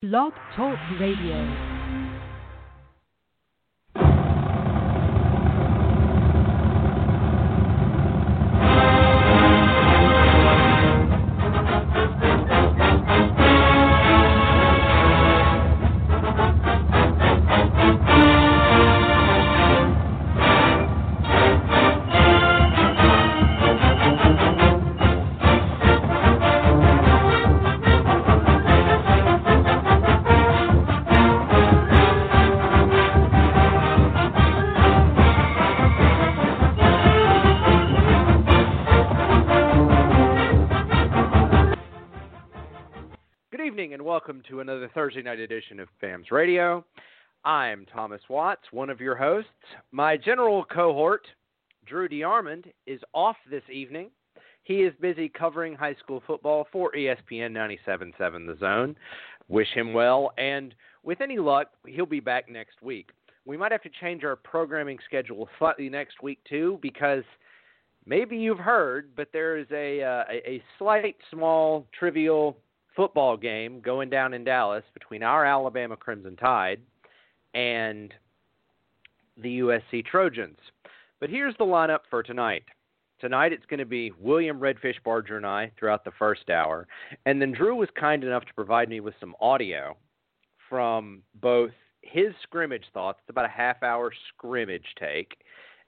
Blog Talk Radio. Welcome to another Thursday night edition of BAMS Radio. I'm Thomas Watts, one of your hosts. My general cohort, Drew DeArmond, is off this evening. He is busy covering high school football for ESPN 97.7 The Zone. Wish him well, and with any luck, he'll be back next week. We might have to change our programming schedule slightly next week, too, because maybe you've heard, but there is a, uh, a slight, small, trivial football game going down in Dallas between our Alabama Crimson Tide and the USC Trojans. But here's the lineup for tonight. Tonight it's going to be William Redfish Barger and I throughout the first hour. And then Drew was kind enough to provide me with some audio from both his scrimmage thoughts, it's about a half hour scrimmage take,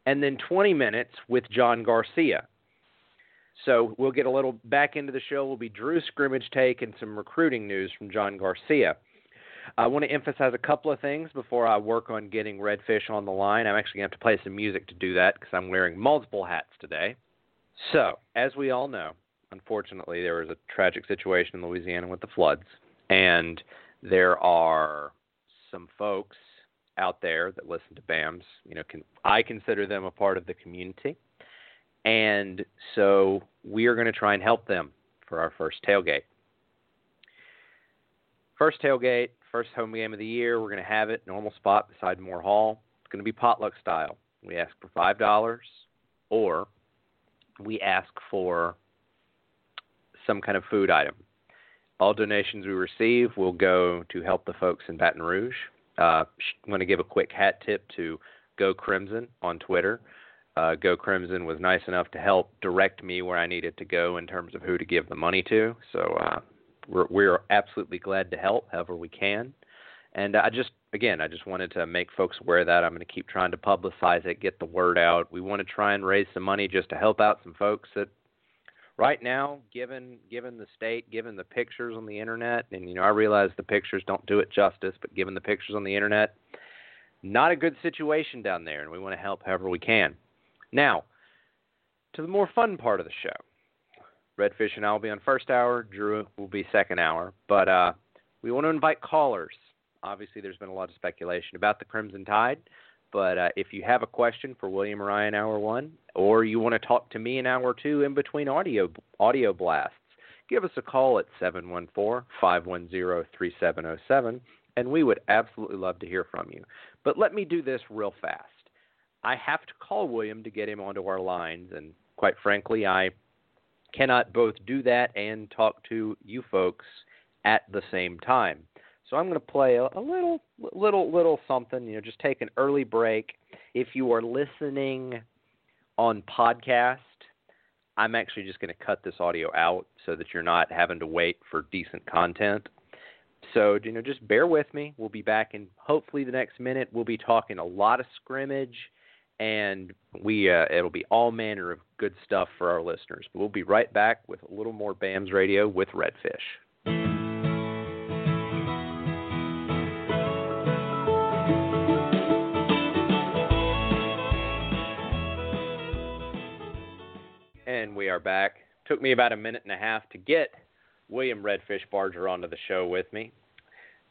and then 20 minutes with John Garcia. So we'll get a little back into the show. Will be Drew's scrimmage take and some recruiting news from John Garcia. I want to emphasize a couple of things before I work on getting Redfish on the line. I'm actually going to have to play some music to do that because I'm wearing multiple hats today. So, as we all know, unfortunately, there was a tragic situation in Louisiana with the floods, and there are some folks out there that listen to BAMS. You know, can, I consider them a part of the community. And so we are going to try and help them for our first tailgate. First tailgate, first home game of the year. We're going to have it normal spot beside Moore Hall. It's going to be potluck style. We ask for five dollars, or we ask for some kind of food item. All donations we receive will go to help the folks in Baton Rouge. Uh, I'm going to give a quick hat tip to Go Crimson on Twitter uh, Go Crimson was nice enough to help direct me where I needed to go in terms of who to give the money to. So uh, we're, we're absolutely glad to help however we can. And I just, again, I just wanted to make folks aware of that. I'm going to keep trying to publicize it, get the word out. We want to try and raise some money just to help out some folks that right now, given given the state, given the pictures on the internet, and you know, I realize the pictures don't do it justice, but given the pictures on the internet, not a good situation down there, and we want to help however we can. Now, to the more fun part of the show. Redfish and I will be on first hour. Drew will be second hour. But uh, we want to invite callers. Obviously, there's been a lot of speculation about the Crimson Tide. But uh, if you have a question for William in hour one, or you want to talk to me in hour two in between audio audio blasts, give us a call at 714-510-3707, and we would absolutely love to hear from you. But let me do this real fast. I have to call William to get him onto our lines, and quite frankly, I cannot both do that and talk to you folks at the same time. So I'm going to play a, little, little, little something. You know, just take an early break. If you are listening on podcast, I'm actually just going to cut this audio out so that you're not having to wait for decent content. So, you know, just bear with me. We'll be back in hopefully the next minute. We'll be talking a lot of scrimmage and we uh, it'll be all manner of good stuff for our listeners. We'll be right back with a little more BAMS radio with Redfish. And we are back. Took me about a minute and a half to get William Redfish Barger onto the show with me.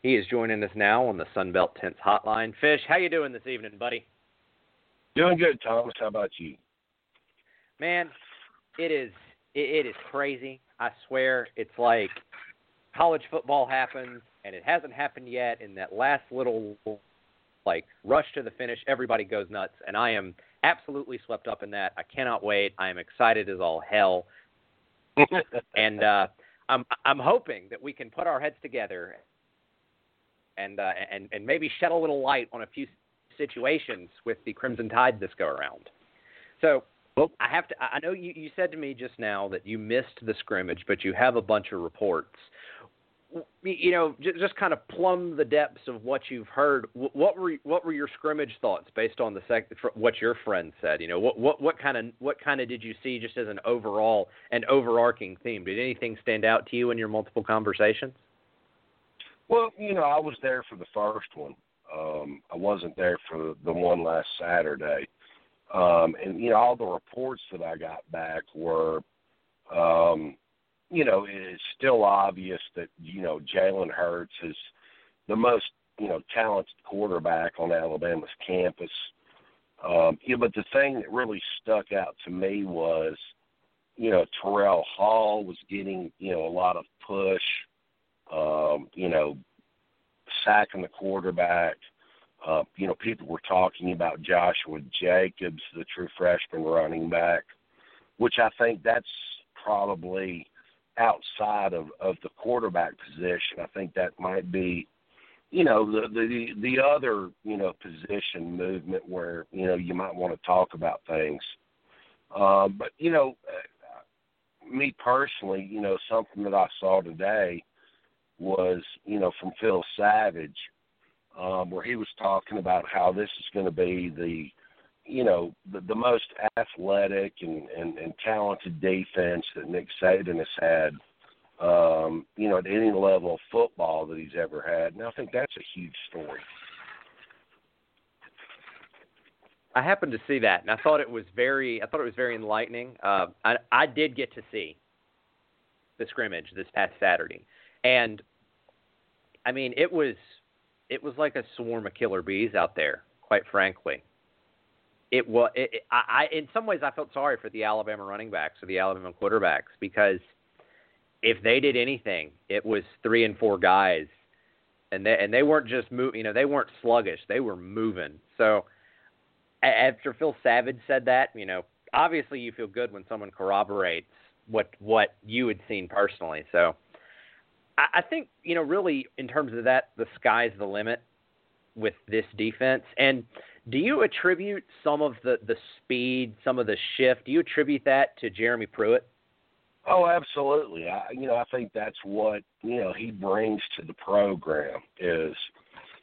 He is joining us now on the Sunbelt Tents Hotline. Fish, how you doing this evening, buddy? Doing good, Thomas. How about you? Man, it is it, it is crazy. I swear, it's like college football happens and it hasn't happened yet. In that last little like rush to the finish, everybody goes nuts, and I am absolutely swept up in that. I cannot wait. I am excited as all hell, and uh, I'm I'm hoping that we can put our heads together and uh, and and maybe shed a little light on a few situations with the Crimson Tide this go around. So well, I have to. I know you, you said to me just now that you missed the scrimmage, but you have a bunch of reports. You know, just, just kind of plumb the depths of what you've heard. What were what were your scrimmage thoughts based on the sec, what your friend said? You know, what what what kind of what kind of did you see just as an overall and overarching theme? Did anything stand out to you in your multiple conversations? Well, you know, I was there for the first one. Um, I wasn't there for the one last Saturday. Um, and you know, all the reports that I got back were, um, you know, it's still obvious that you know Jalen Hurts is the most you know talented quarterback on Alabama's campus. Um, yeah, but the thing that really stuck out to me was, you know, Terrell Hall was getting you know a lot of push. Um, you know, sacking the quarterback. Uh, you know, people were talking about Joshua Jacobs, the true freshman running back, which I think that's probably outside of, of the quarterback position. I think that might be, you know, the the the other you know position movement where you know you might want to talk about things. Um, but you know, uh, me personally, you know, something that I saw today was you know from Phil Savage um, where he was talking about how this is going to be the, you know, the, the most athletic and, and, and talented defense that Nick Saban has had, um, you know, at any level of football that he's ever had. And I think that's a huge story. I happened to see that, and I thought it was very. I thought it was very enlightening. Uh, I, I did get to see the scrimmage this past Saturday, and I mean, it was it was like a swarm of killer bees out there. Quite frankly, it was. It, it, I, I, in some ways, I felt sorry for the Alabama running backs or the Alabama quarterbacks because if they did anything, it was three and four guys, and they and they weren't just move. You know, they weren't sluggish. They were moving. So after Phil Savage said that, you know, obviously you feel good when someone corroborates what what you had seen personally. So I, think you know really in terms of that, the sky's the limit with this defense. And do you attribute some of the the speed, some of the shift? Do you attribute that to Jeremy Pruitt? Oh, absolutely. I, you know, I think that's what you know he brings to the program is,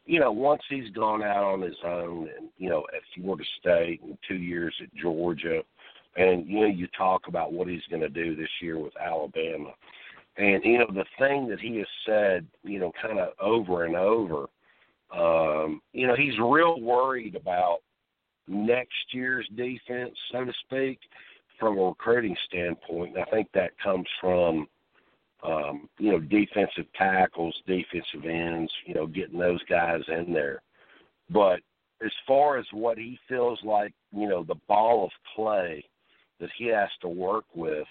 you know, once he's gone out on his own, and you know, at Florida State and two years at Georgia, and you know, you talk about what he's going to do this year with Alabama. And you know the thing that he has said, you know, kind of over and over, um, you know, he's real worried about next year's defense, so to speak, from a recruiting standpoint. And I think that comes from, um, you know, defensive tackles, defensive ends, you know, getting those guys in there. But as far as what he feels like, you know, the ball of play that he has to work with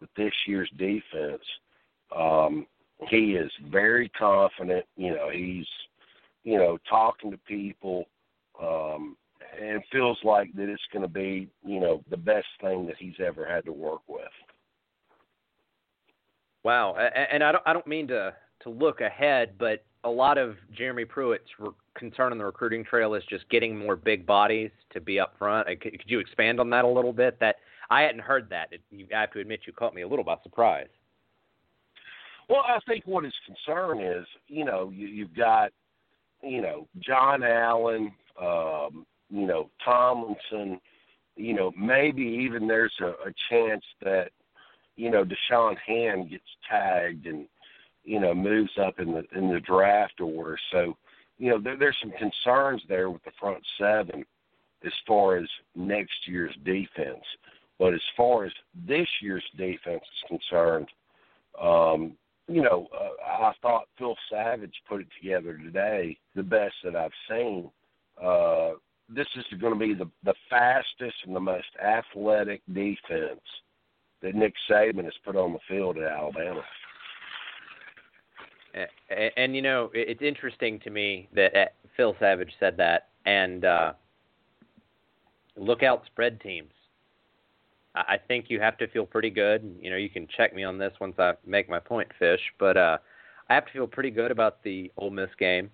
with this year's defense – um, he is very confident. You know, he's you know talking to people, um, and feels like that it's going to be you know the best thing that he's ever had to work with. Wow, and I don't I don't mean to to look ahead, but a lot of Jeremy Pruitt's concern on the recruiting trail is just getting more big bodies to be up front. Could, you expand on that a little bit? That I hadn't heard that. You, I have to admit, you caught me a little by surprise. Well, I think what his concern is, you know, you, you've got, you know, John Allen, um, you know, Tomlinson, you know, maybe even there's a, a chance that, you know, Da'Shawn Hand gets tagged and, you know, moves up in the in the draft order. So, you know, there, there's some concerns there with the front seven as far as next year's defense. But as far as this year's defense is concerned, um, you know, uh, I thought Phil Savage put it together today, the best that I've seen. Uh, this is going to be the the fastest and the most athletic defense that Nick Saban has put on the field at Alabama. And, and you know, it's interesting to me that uh, Phil Savage said that, and uh, look out spread teams. I think you have to feel pretty good. You know, you can check me on this once I make my point, Fish. But uh, I have to feel pretty good about the Ole Miss game.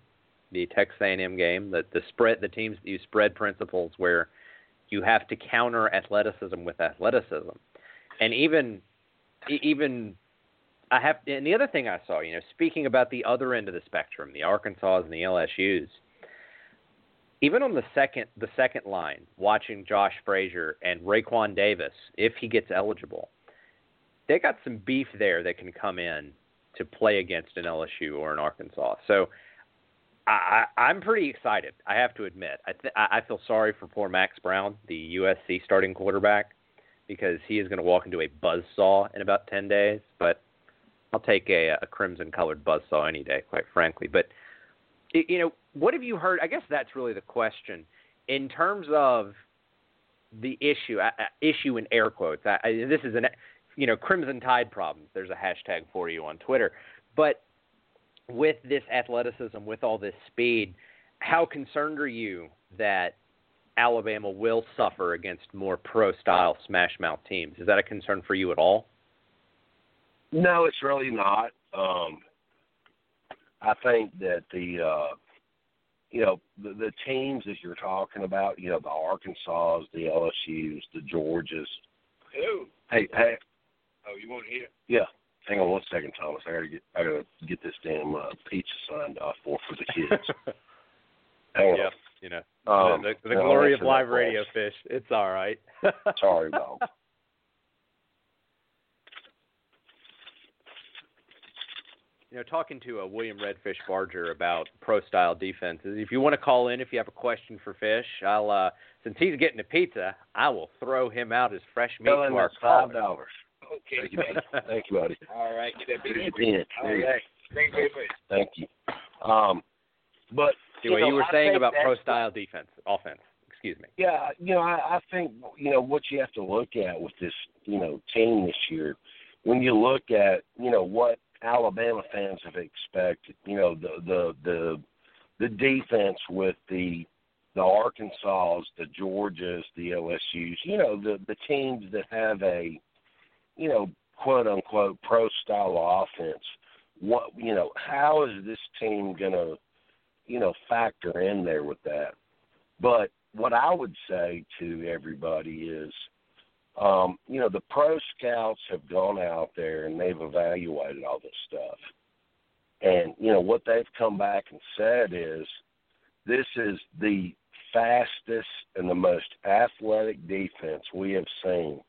the Texas A&M game, that the spread, the teams that use spread principles where you have to counter athleticism with athleticism, and even even I have. And the other thing I saw, you know, speaking about the other end of the spectrum, the Arkansas and the LSU's, even on the second the second line, watching Josh Frazier and Raekwon Davis, if he gets eligible, they got some beef there that can come in to play against an LSU or an Arkansas. So I, I'm pretty excited. I have to admit. I, th- I feel sorry for poor Max Browne, the USC starting quarterback, because he is going to walk into a buzz saw in about ten days. But I'll take a, a crimson colored buzz saw any day, quite frankly. But you know, what have you heard? I guess that's really the question in terms of the issue. Uh, issue in air quotes. I, I, this is an you know crimson tide problems. There's a hashtag for you on Twitter, but with this athleticism, with all this speed, how concerned are you that Alabama will suffer against more pro style smash mouth teams? Is that a concern for you at all? No, it's really not. Um, I think that the uh, you know the, the teams that you're talking about, you know the Arkansas, the LSU's, the Georgias. Who? Hey, hey. Oh, you want to hear? Yeah. Hang on one second, Thomas. I gotta get I gotta get this damn uh, pizza signed off for for the kids. Hang on. Yep. You know Um, the, the no, glory of live radio, fish. It's all right. Sorry, dog. You know, talking to a William Redfish Barger about pro style defenses. If you want to call in, if you have a question for Fish, I'll uh since he's getting a pizza, I will throw him out his fresh meat Tell to our five caller. dollars. Okay. Thank you, buddy. Thank you, buddy. All right. Get that big Here's one. your. All you right. Thank you. Thank you. Um, but Anyway, you, know, you were I saying about pro style defense, offense. Excuse me. Yeah, you know, I, I think you know what you have to look at with this, you know, team this year. When you look at, you know, what Alabama fans have expected, you know, the the the the defense with the the Arkansas, the Georgias, the LSU's, you know, the the teams that have a, you know, quote unquote pro style offense. What you know, how is this team gonna, you know, factor in there with that? But what I would say to everybody is, um, you know, the pro scouts have gone out there and they've evaluated all this stuff. And, you know, what they've come back and said is this is the fastest and the most athletic defense we have seen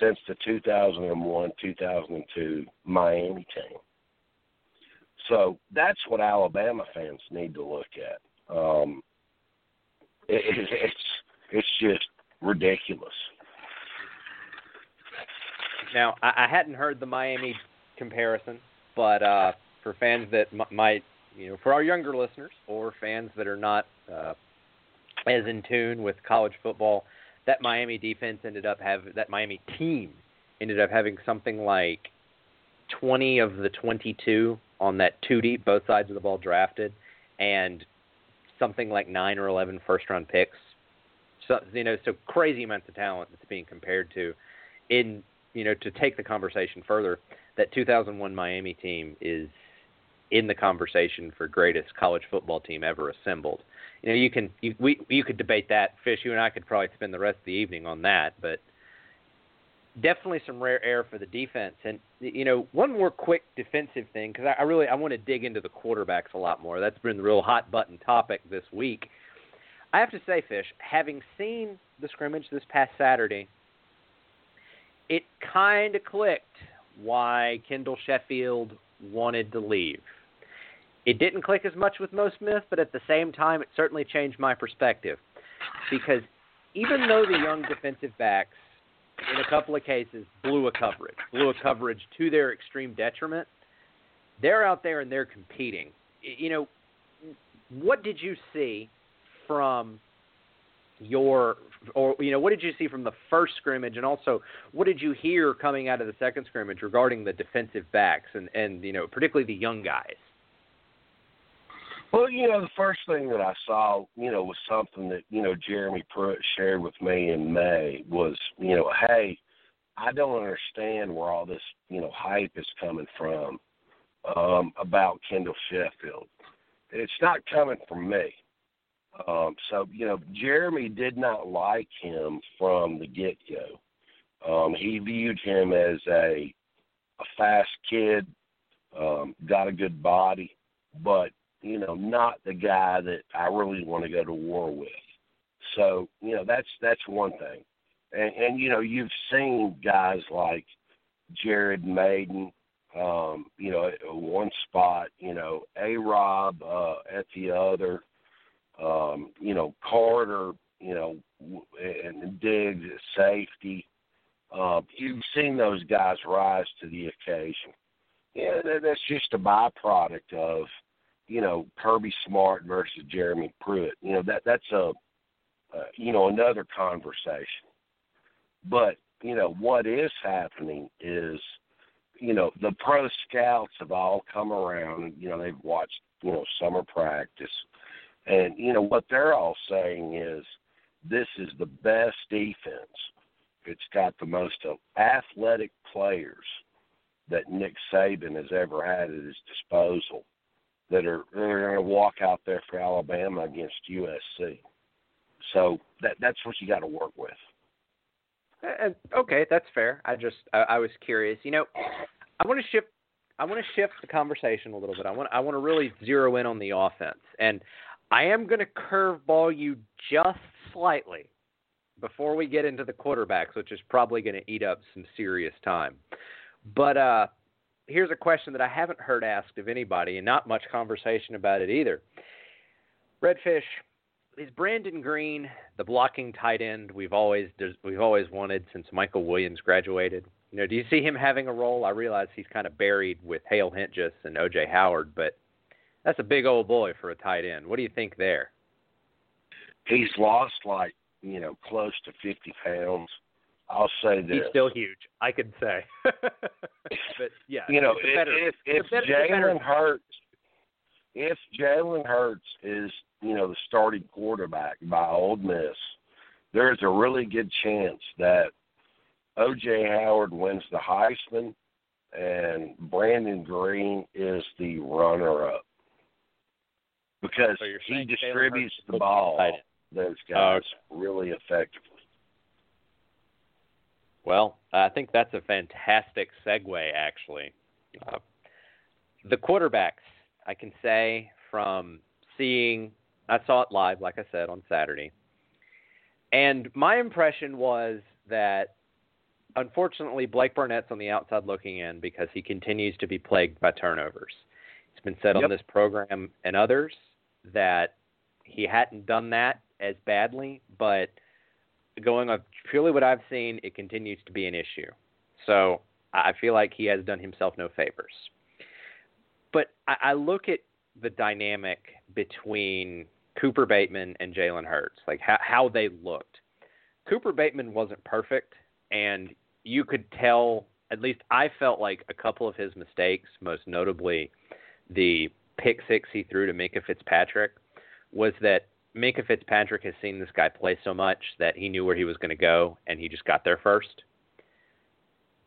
since the 2001 2002 Miami team. So that's what Alabama fans need to look at. Um, it, it, it's it's just ridiculous. Now, I, I hadn't heard the Miami comparison, but uh, for fans that m- might, you know, for our younger listeners or fans that are not uh, as in tune with college football, that Miami defense ended up have that Miami team ended up having something like 20 of the 22 on that two deep, both sides of the ball drafted, and something like nine or 11 first round picks. So you know, so crazy amounts of talent that's being compared to. In you know, to take the conversation further, that 2001 Miami team is in the conversation for greatest college football team ever assembled. You know, you can you, we you could debate that. Fish, you and I could probably spend the rest of the evening on that, but definitely some rare air for the defense. And you know, one more quick defensive thing because I, I really I want to dig into the quarterbacks a lot more. That's been the real hot button topic this week. I have to say, Fish, having seen the scrimmage this past Saturday, it kind of clicked why Kendall Sheffield wanted to leave. It didn't click as much with Mo Smith, but at the same time, it certainly changed my perspective. Because even though the young defensive backs, in a couple of cases, blew a coverage, blew a coverage to their extreme detriment, they're out there and they're competing. You know, what did you see from your or you know what did you see from the first scrimmage and also what did you hear coming out of the second scrimmage regarding the defensive backs and and you know particularly the young guys Well, you know, the first thing that I saw, you know, was something that, you know, Jeremy Pruitt shared with me in May was, you know, hey, I don't understand where all this, you know, hype is coming from um, about Kendall Sheffield. It's not coming from me. Um, so you know, Jeremy did not like him from the get go. Um, he viewed him as a a fast kid, um, got a good body, but you know, not the guy that I really want to go to war with. So you know, that's that's one thing. And, and you know, you've seen guys like Jared Mayden, um, you know, at one spot, you know, A Rob uh, at the other, um, you know, Carter, you know, and Diggs at safety. Um, you've seen those guys rise to the occasion. Yeah, that's just a byproduct of, you know, Kirby Smart versus Jeremy Pruitt. You know that that's a, uh, you know, another conversation. But you know what is happening is, you know, the pro scouts have all come around. You know, they've watched you know summer practice, and you know what they're all saying is, this is the best defense it's got the most athletic players that Nick Saban has ever had at his disposal that are, going to walk out there for Alabama against USC. So that that's what you got to work with. Okay, that's fair. I just I, I was curious. You know, I want to shift. I want to shift the conversation a little bit. I want I want to really zero in on the offense, and I am going to curveball you just slightly before we get into the quarterbacks, which is probably going to eat up some serious time. But uh, here's a question that I haven't heard asked of anybody, and not much conversation about it either. Redfish, is Brandon Greene the blocking tight end we've always we've always wanted since Michael Williams graduated? You know, do you see him having a role? I realize he's kind of buried with Hale Hentges and O.J. Howard, but that's a big old boy for a tight end. What do you think there? He's lost like you know, close to 50 pounds. I'll say this. He's still huge. I could say. but yeah, you know, if better, if, if Jalen Hurts, if Jalen Hurts is you know the starting quarterback by Ole Miss, there's a really good chance that O.J. Howard wins the Heisman, and Brandon Greene is the runner-up because so he distributes the ball those guys uh, really effectively. Well, I think that's a fantastic segue, actually. Uh, the quarterbacks, I can say from seeing, I saw it live, like I said, on Saturday. And my impression was that unfortunately Blake Barnett's on the outside looking in because he continues to be plagued by turnovers. It's been said yep. on this program and others that he hadn't done that as badly, but going off purely what I've seen, it continues to be an issue. So I feel like he has done himself no favors. But I, I look at the dynamic between Cooper Bateman and Jalen Hurts, like how, how they looked. Cooper Bateman wasn't perfect, and you could tell, at least I felt like a couple of his mistakes, most notably the pick six he threw to Minkah Fitzpatrick, was that Minkah Fitzpatrick has seen this guy play so much that he knew where he was going to go, and he just got there first.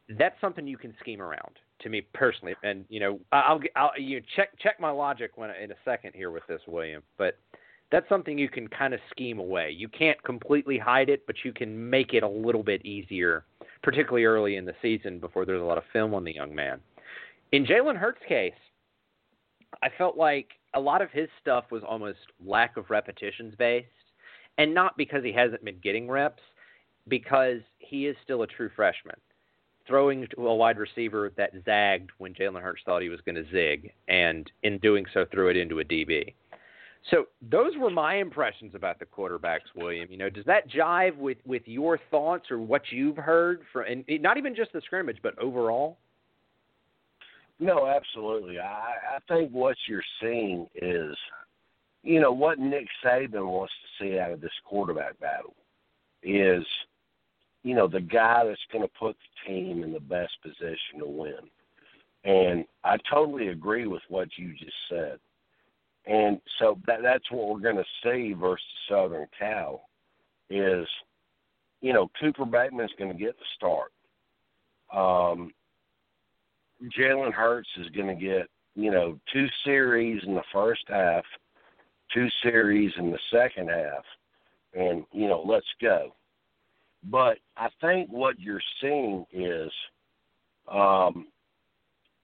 That's something you can scheme around to me personally, and you know, I'll, I'll you know, check check my logic when in a second here with this, William. But that's something you can kind of scheme away. You can't completely hide it, but you can make it a little bit easier, particularly early in the season before there's a lot of film on the young man. In Jalen Hurts' case, I felt like a lot of his stuff was almost lack of repetitions based, and not because he hasn't been getting reps, because he is still a true freshman. Throwing to a wide receiver that zagged when Jalen Hurts thought he was going to zig, and in doing so, threw it into a DB. So those were my impressions about the quarterbacks, William. You know, does that jive with with your thoughts or what you've heard from, and not even just the scrimmage, but overall? No, absolutely. I, I think what you're seeing is, you know, what Nick Saban wants to see out of this quarterback battle is, you know, the guy that's going to put the team in the best position to win. And I totally agree with what you just said. And so that that's what we're going to see versus Southern Cal is, you know, Cooper Bateman's going to get the start. Um, Jalen Hurts is going to get you know, two series in the first half, two series in the second half, and you know, let's go. But I think what you're seeing is, um,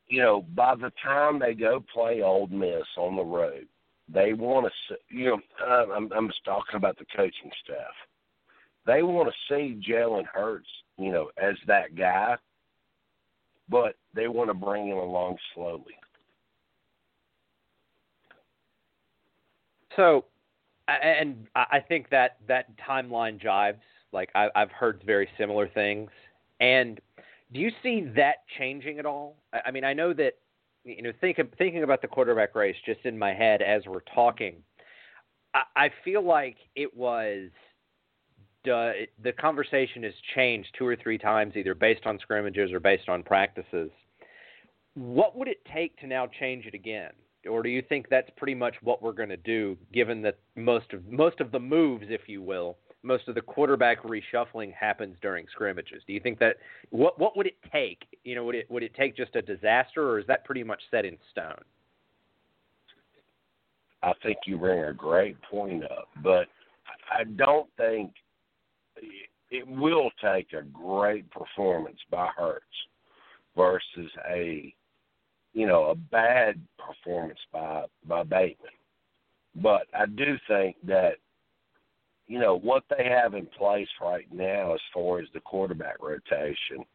you know, by the time they go play Ole Miss on the road, they want to, you know, I'm, I'm just talking about the coaching staff. They want to see Jalen Hurts, you know, as that guy, but they want to bring him along slowly. So, and I think that that timeline jives. Like I, I've heard very similar things. And do you see that changing at all? I mean, I know that you know, think, thinking about the quarterback race just in my head as we're talking. I, I feel like it was uh, the conversation has changed two or three times, either based on scrimmages or based on practices. What would it take to now change it again? or do you think that's pretty much what we're going to do, given that most of most of the moves, if you will, most of the quarterback reshuffling happens during scrimmages? Do you think that what what would it take? You know, would it would it take just a disaster, or is that pretty much set in stone? I think you bring a great point up, but I don't think it will take a great performance by Hurts versus a you know, a bad performance by by Bateman. But I do think that you know what they have in place right now, as far as the quarterback rotation,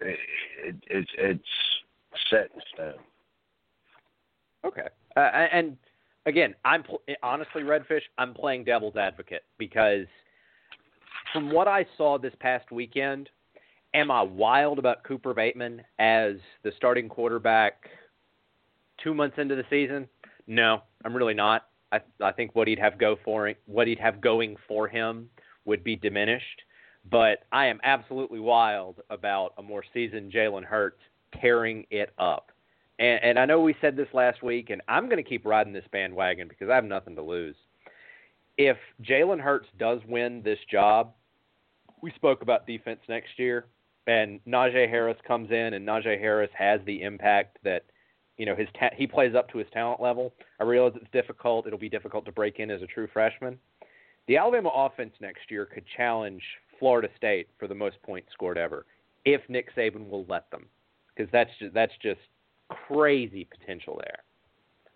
it, it, it's it's set in stone. Okay, uh, and again, I'm pl- honestly Redfish. I'm playing devil's advocate because from what I saw this past weekend, am I wild about Cooper Bateman as the starting quarterback two months into the season? No, I'm really not. I I think what he'd have go for what he'd have going for him would be diminished. But I am absolutely wild about a more seasoned Jalen Hurts tearing it up. And, and I know we said this last week, and I'm going to keep riding this bandwagon because I have nothing to lose. If Jalen Hurts does win this job, we spoke about defense next year and Najee Harris comes in, and Najee Harris has the impact that you know his ta- he plays up to his talent level. I realize it's difficult; it'll be difficult to break in as a true freshman. The Alabama offense next year could challenge Florida State for the most points scored ever if Nick Saban will let them, because that's just, that's just crazy potential there.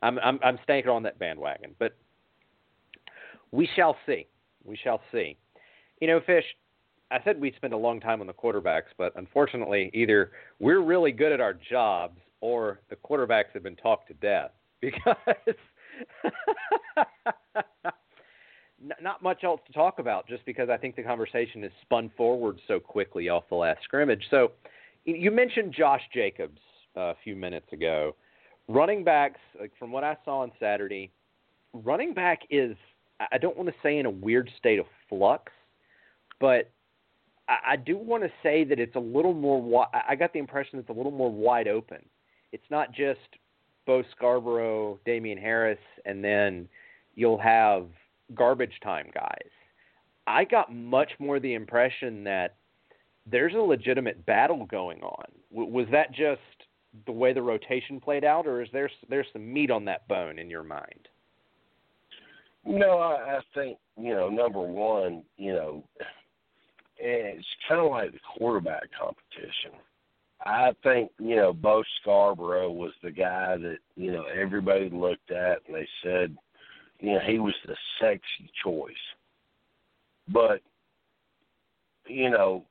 I'm I'm I'm stanking on that bandwagon, but we shall see. We shall see. You know, Fish, I said we spend a long time on the quarterbacks, but unfortunately, either we're really good at our jobs or the quarterbacks have been talked to death because not much else to talk about just because I think the conversation has spun forward so quickly off the last scrimmage. So you mentioned Josh Jacobs a few minutes ago. Running backs, like from what I saw on Saturday, running back is I don't want to say in a weird state of flux, but I, I do want to say that it's a little more. I got the impression it's a little more wide open. It's not just Bo Scarborough, Damien Harris, and then you'll have garbage time guys. I got much more the impression that there's a legitimate battle going on. W- was that just the way the rotation played out, or is there there's some meat on that bone in your mind? No, I, I think you know. Number one, you know, it's kind of like the quarterback competition. I think you know Bo Scarborough was the guy that you know everybody looked at and they said, you know, he was the sexy choice. But you know,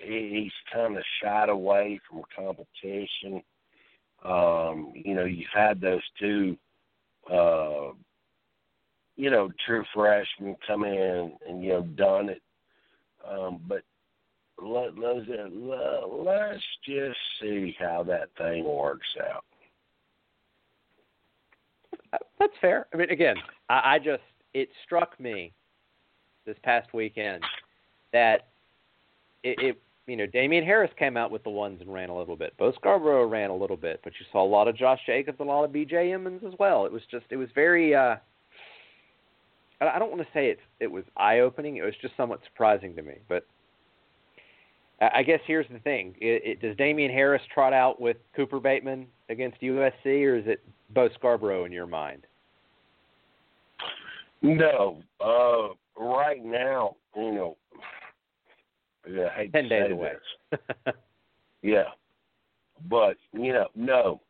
he's kind of shied away from competition. Um, you know, you've had those two, uh, you know, true freshmen come in and you know done it um, but let, let's let's just see how that thing works out. That's fair. I mean, again, I, I just it struck me this past weekend that it, it you know Damien Harris came out with the ones and ran a little bit. Bo Scarborough ran a little bit, but you saw a lot of Josh Jacobs, a lot of B.J. Emmons as well. It was just it was very. uh I don't want to say it it was eye opening. It was just somewhat surprising to me. But I guess here's the thing: it, it, does Damien Harris trot out with Cooper Bateman against USC, or is it Bo Scarborough in your mind? No, uh, right now, you know, yeah, I hate Ten to days say away. this. Yeah, but you know, no,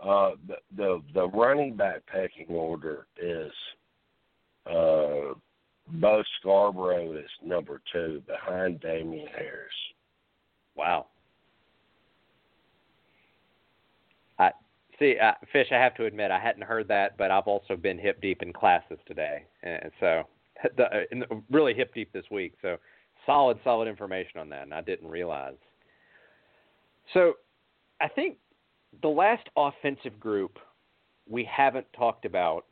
uh, the the the running back pecking order is uh, Bo Scarborough is number two behind Damien Harris. wow. I see, uh, Fish. I have to admit, I hadn't heard that, but I've also been hip deep in classes today, and so the, uh, in the, really hip deep this week. So solid, solid information on that, and I didn't realize. So I think the last offensive group we haven't talked about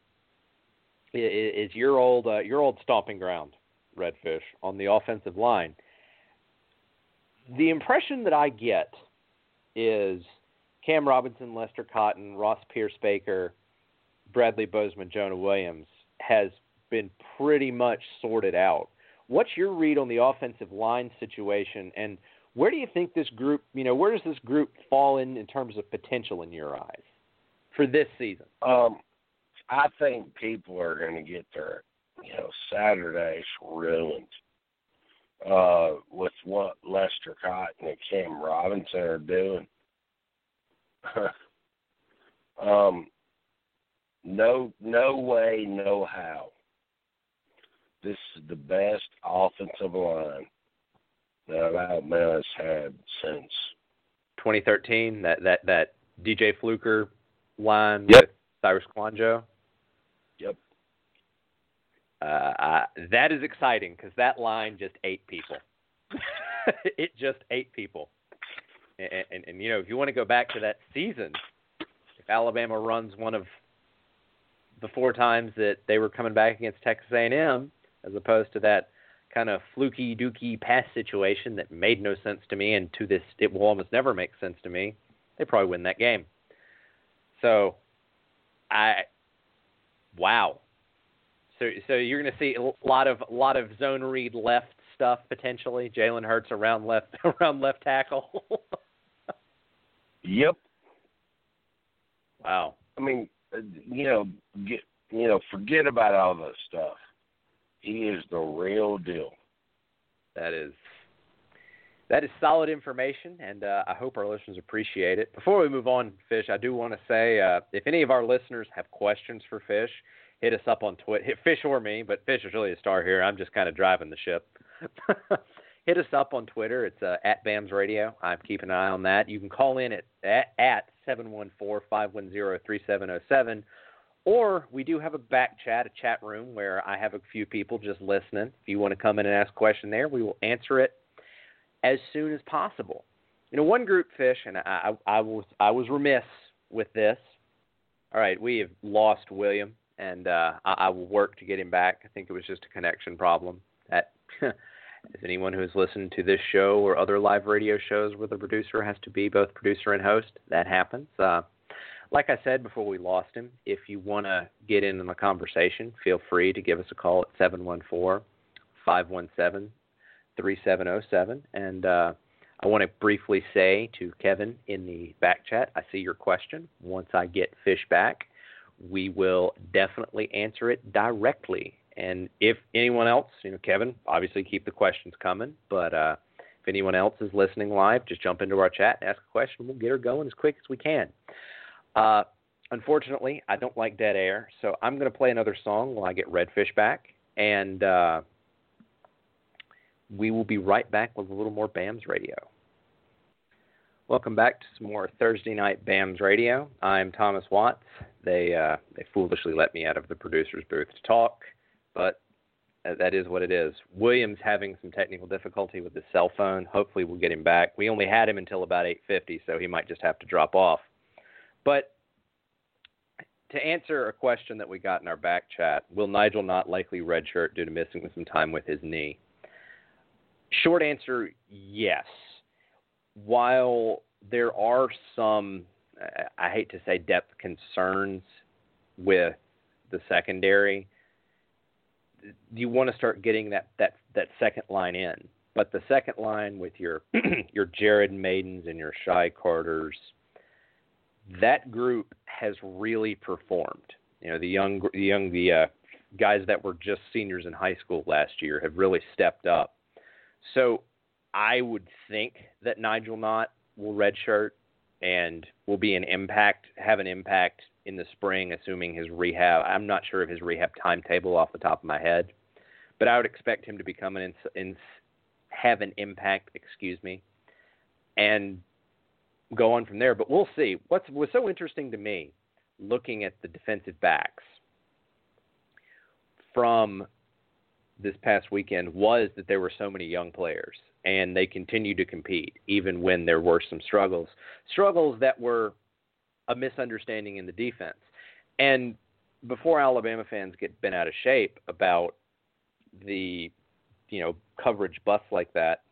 is your old uh, your old stomping ground, Redfish, on the offensive line. The impression that I get is Cam Robinson, Lester Cotton, Ross Pierce Baker, Bradley Bozeman, Jonah Williams has been pretty much sorted out. What's your read on the offensive line situation, and where do you think this group, you know, where does this group fall in in terms of potential in your eyes for this season? Um, I think people are going to get their, you know, Saturdays ruined uh, with what Lester Cotton and Cam Robinson are doing. um, no, no way, no how. This is the best offensive line that Alabama's had since 2013, that that that DJ Fluker line Yep. with Cyrus Kouandjio. Uh, I, that is exciting because that line just ate people. it just ate people. And, and, and you know, if you want to go back to that season, if Alabama runs one of the four times that they were coming back against Texas A&M, as opposed to that kind of fluky dooky pass situation that made no sense to me, and to this it will almost never make sense to me, they probably win that game. So, I wow. So so you're going to see a lot of a lot of zone read left stuff potentially. Jalen Hurts around left around left tackle. Yep. wow. I mean, uh, you know, get you know, forget about all that stuff. He is the real deal. That is that is solid information, and uh, I hope our listeners appreciate it. Before we move on, Fish, I do want to say uh, if any of our listeners have questions for Fish, hit us up on Twitter. Hit Fish or me, but Fish is really a star here. I'm just kind of driving the ship. hit us up on Twitter. It's uh, at BAMS Radio. I'm keeping an eye on that. You can call in at at, at 714-510-3707. Or we do have a back chat, a chat room where I have a few people just listening. If you want to come in and ask a question there, we will answer it as soon as possible. You know, one group fish, and I, I, I was I was remiss with this. All right, we have lost William, and uh, I, I will work to get him back. I think it was just a connection problem. That, as anyone who has listened to this show or other live radio shows where the producer has to be both producer and host, that happens. Uh, like I said before we lost him, if you want to get in on the conversation, feel free to give us a call at 714 517 3707. And uh, I want to briefly say to Kevin in the back chat, I see your question. Once I get Fish back, we will definitely answer it directly. And if anyone else, you know, Kevin, obviously keep the questions coming, but uh, if anyone else is listening live, just jump into our chat and ask a question. We'll get her going as quick as we can. Uh, unfortunately, I don't like dead air, so I'm going to play another song while I get Redfish back, and uh, we will be right back with a little more BAMS Radio. Welcome back to some more Thursday night BAMS Radio. I'm Thomas Watts. They uh, they foolishly let me out of the producer's booth to talk, but that is what it is. Williams having some technical difficulty with his cell phone. Hopefully, we'll get him back. We only had him until about 8:50, so he might just have to drop off. But to answer a question that we got in our back chat, will Nigel Knott likely redshirt due to missing some time with his knee? Short answer, yes. While there are some, I hate to say depth concerns with the secondary, you want to start getting that, that, that second line in. But the second line with your your Jared Maydens and your Shy Carters, that group has really performed. You know, the young the young the uh, guys that were just seniors in high school last year have really stepped up. So I would think that Nigel Knott will redshirt and will be an impact, have an impact in the spring, assuming his rehab. I'm not sure of his rehab timetable off the top of my head, but I would expect him to become an in, in have an impact. Excuse me, and go on from there. But we'll see. What's was so interesting to me, looking at the defensive backs from this past weekend, was that there were so many young players and they continued to compete even when there were some struggles, struggles that were a misunderstanding in the defense. And before Alabama fans get bent out of shape about the you know coverage busts like that,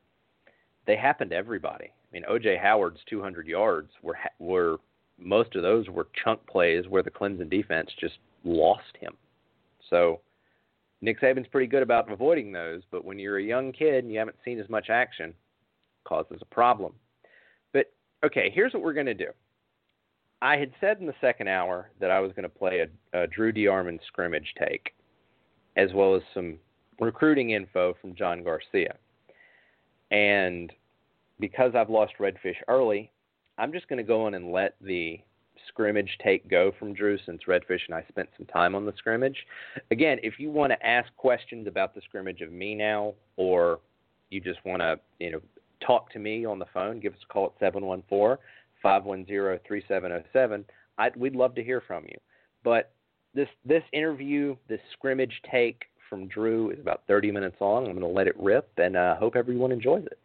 they happen to everybody. I mean, OJ Howard's 200 yards were were most of those were chunk plays where the Clemson defense just lost him. So Nick Saban's pretty good about avoiding those, but when you're a young kid and you haven't seen as much action, causes a problem. But okay, here's what we're going to do. I had said in the second hour that I was going to play a, a Drew DeArmond scrimmage take, as well as some recruiting info from John Garcia. And because I've lost Redfish early, I'm just going to go on and let the scrimmage take go from Drew since Redfish and I spent some time on the scrimmage. Again, if you want to ask questions about the scrimmage of me now, or you just want to, you know, talk to me on the phone, give us a call at 714 510 3707. We'd love to hear from you. But this this interview, this scrimmage take from Drew is about 30 minutes long. I'm going to let it rip, and uh, hope everyone enjoys it.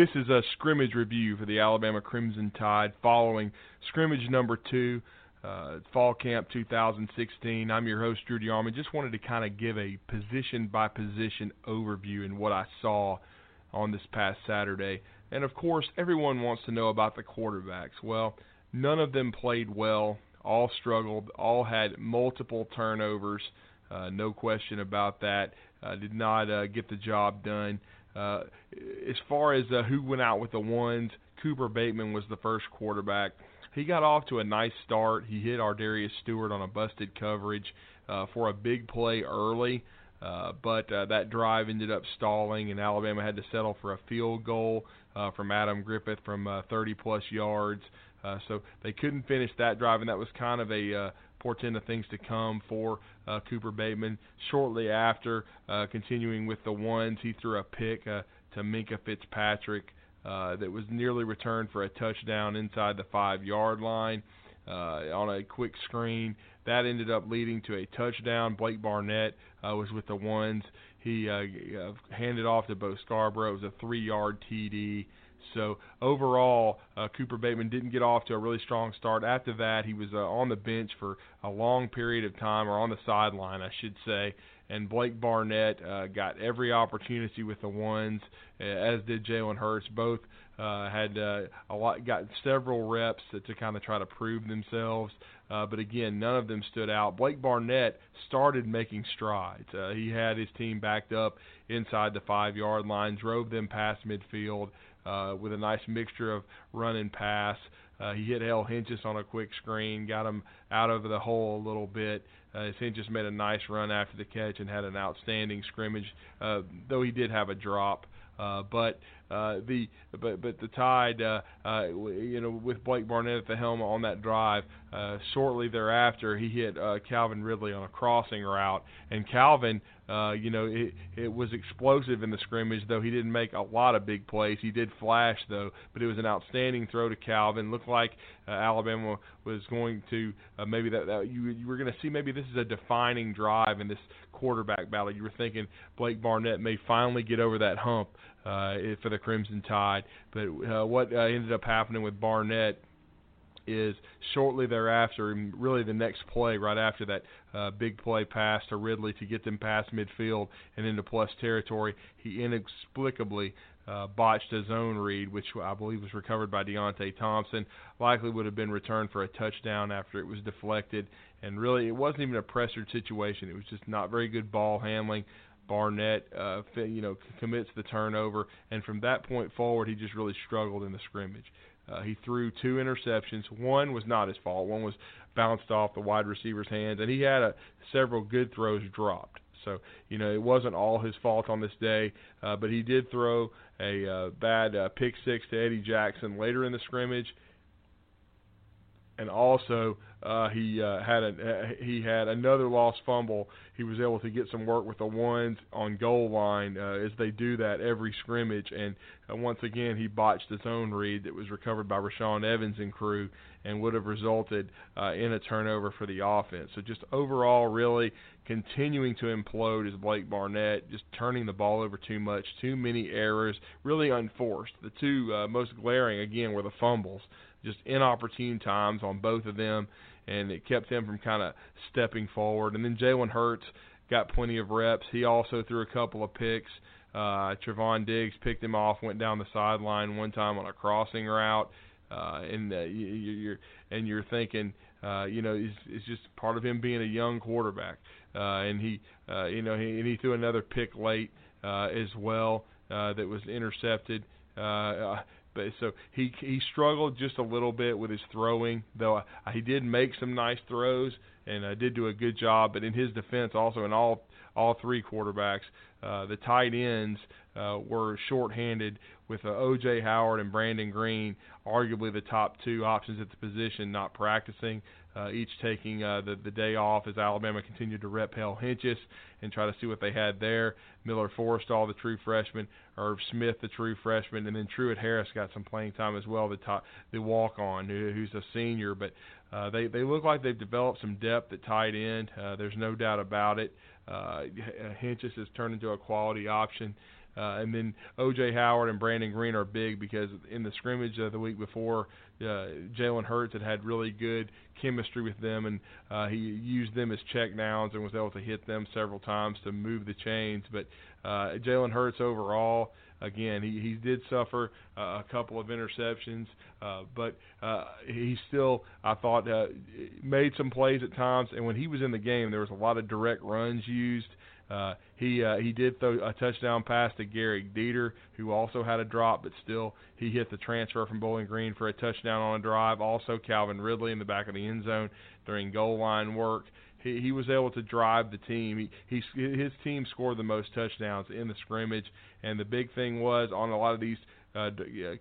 This is a scrimmage review for the Alabama Crimson Tide following scrimmage number two, uh, Fall Camp 2016. I'm your host, Drew DeArmond. Just wanted to kind of give a position by position overview in what I saw on this past Saturday. And of course, everyone wants to know about the quarterbacks. Well, none of them played well, all struggled, all had multiple turnovers. Uh, no question about that. Uh, did not uh, get the job done. Uh, as far as uh, who went out with the ones, Cooper Bateman was the first quarterback. He got off to a nice start. He hit Ardarius Stewart on a busted coverage uh, for a big play early, uh, but uh, that drive ended up stalling, and Alabama had to settle for a field goal uh, from Adam Griffith from uh, 30 plus yards. Uh, so they couldn't finish that drive, and that was kind of a uh, portend of things to come for uh, Cooper Bateman. Shortly after, uh, continuing with the ones, he threw a pick uh, to Minkah Fitzpatrick uh, that was nearly returned for a touchdown inside the five yard line uh, on a quick screen. That ended up leading to a touchdown. Blake Barnett uh, was with the ones. He handed off to Bo Scarborough. It was a three yard TD. So overall, uh, Cooper Bateman didn't get off to a really strong start. After that, he was uh, on the bench for a long period of time, or on the sideline, I should say. And Blake Barnett uh, got every opportunity with the ones, uh, as did Jalen Hurts. Both uh, had uh, a lot, got several reps to, to kind of try to prove themselves. Uh, but again, none of them stood out. Blake Barnett started making strides. Uh, he had his team backed up inside the five yard line, drove them past midfield with a nice mixture of run and pass. Uh, he hit Hale Hentges on a quick screen, got him out of the hole a little bit. Uh, Hentges made a nice run after the catch and had an outstanding scrimmage, uh, though he did have a drop. Uh, but uh, the but but the Tide, uh, uh, you know, with Blake Barnett at the helm on that drive, uh, shortly thereafter he hit uh, Calvin Ridley on a crossing route, and Calvin, uh, you know, it, it was explosive in the scrimmage, though he didn't make a lot of big plays. He did flash though, but it was an outstanding throw to Calvin. Looked like uh, Alabama was going to uh, maybe that, that you you were going to see maybe this is a defining drive in this quarterback battle. You were thinking Blake Barnett may finally get over that hump uh, for the Crimson Tide. But uh, what uh, ended up happening with Barnett is shortly thereafter, really the next play right after that uh, big play pass to Ridley to get them past midfield and into plus territory, he inexplicably uh, botched a zone read, which I believe was recovered by Deionte Thompson. Likely would have been returned for a touchdown after it was deflected. And really, it wasn't even a pressured situation. It was just not very good ball handling Barnett, uh, you know, commits the turnover, and from that point forward, he just really struggled in the scrimmage. Uh, he threw two interceptions. One was not his fault. One was bounced off the wide receiver's hands, and he had a, several good throws dropped. So you know it wasn't all his fault on this day, uh, but he did throw a uh, bad uh, pick six to Eddie Jackson later in the scrimmage, and also uh, he uh, had a uh, he had another lost fumble. He was able to get some work with the ones on goal line uh, as they do that every scrimmage. And uh, once again, he botched his own read that was recovered by Rashaan Evans and crew, and would have resulted uh, in a turnover for the offense. So just overall, really continuing to implode is Blake Barnett, just turning the ball over too much, too many errors, really unforced. The two uh, most glaring again were the fumbles just inopportune times on both of them and it kept him from kind of stepping forward. And then Jalen Hurts got plenty of reps. He also threw a couple of picks. Uh, Trevon Diggs picked him off, went down the sideline one time on a crossing route, uh, and uh, you, you're and you're thinking, uh, you know, it's, it's just part of him being a young quarterback. Uh, and he, uh, you know, he, and he threw another pick late uh, as well uh, that was intercepted. Uh, but so he he struggled just a little bit with his throwing, though uh, he did make some nice throws and uh, did do a good job. But in his defense, also in all all three quarterbacks, uh, the tight ends uh, were shorthanded with uh, O.J. Howard and Brandon Greene, arguably the top two options at the position, not practicing uh, each taking uh, the, the day off as Alabama continued to rep Hale Hentges and try to see what they had there. Miller Forristall, the true freshman, Irv Smith, the true freshman, and then Truett Harris got some playing time as well, the top, the walk-on who, who's a senior. But uh, they they look like they've developed some depth at tight end. Uh, there's no doubt about it. Uh, Hentges has turned into a quality option. Uh, and then O.J. Howard and Brandon Greene are big because in the scrimmage uh, the week before, uh, Jalen Hurts had had really good chemistry with them, and uh, he used them as check downs and was able to hit them several times to move the chains. But uh, Jalen Hurts overall, again, he, he did suffer uh, a couple of interceptions, uh, but uh, he still, I thought, uh, made some plays at times. And when he was in the game, there was a lot of direct runs used. Uh, he uh, he did throw a touchdown pass to Gehrig Dieter, who also had a drop, but still he hit the transfer from Bowling Green for a touchdown on a drive. Also Calvin Ridley in the back of the end zone during goal line work. He, was able to drive the team. He, he his team scored the most touchdowns in the scrimmage, and the big thing was on a lot of these uh,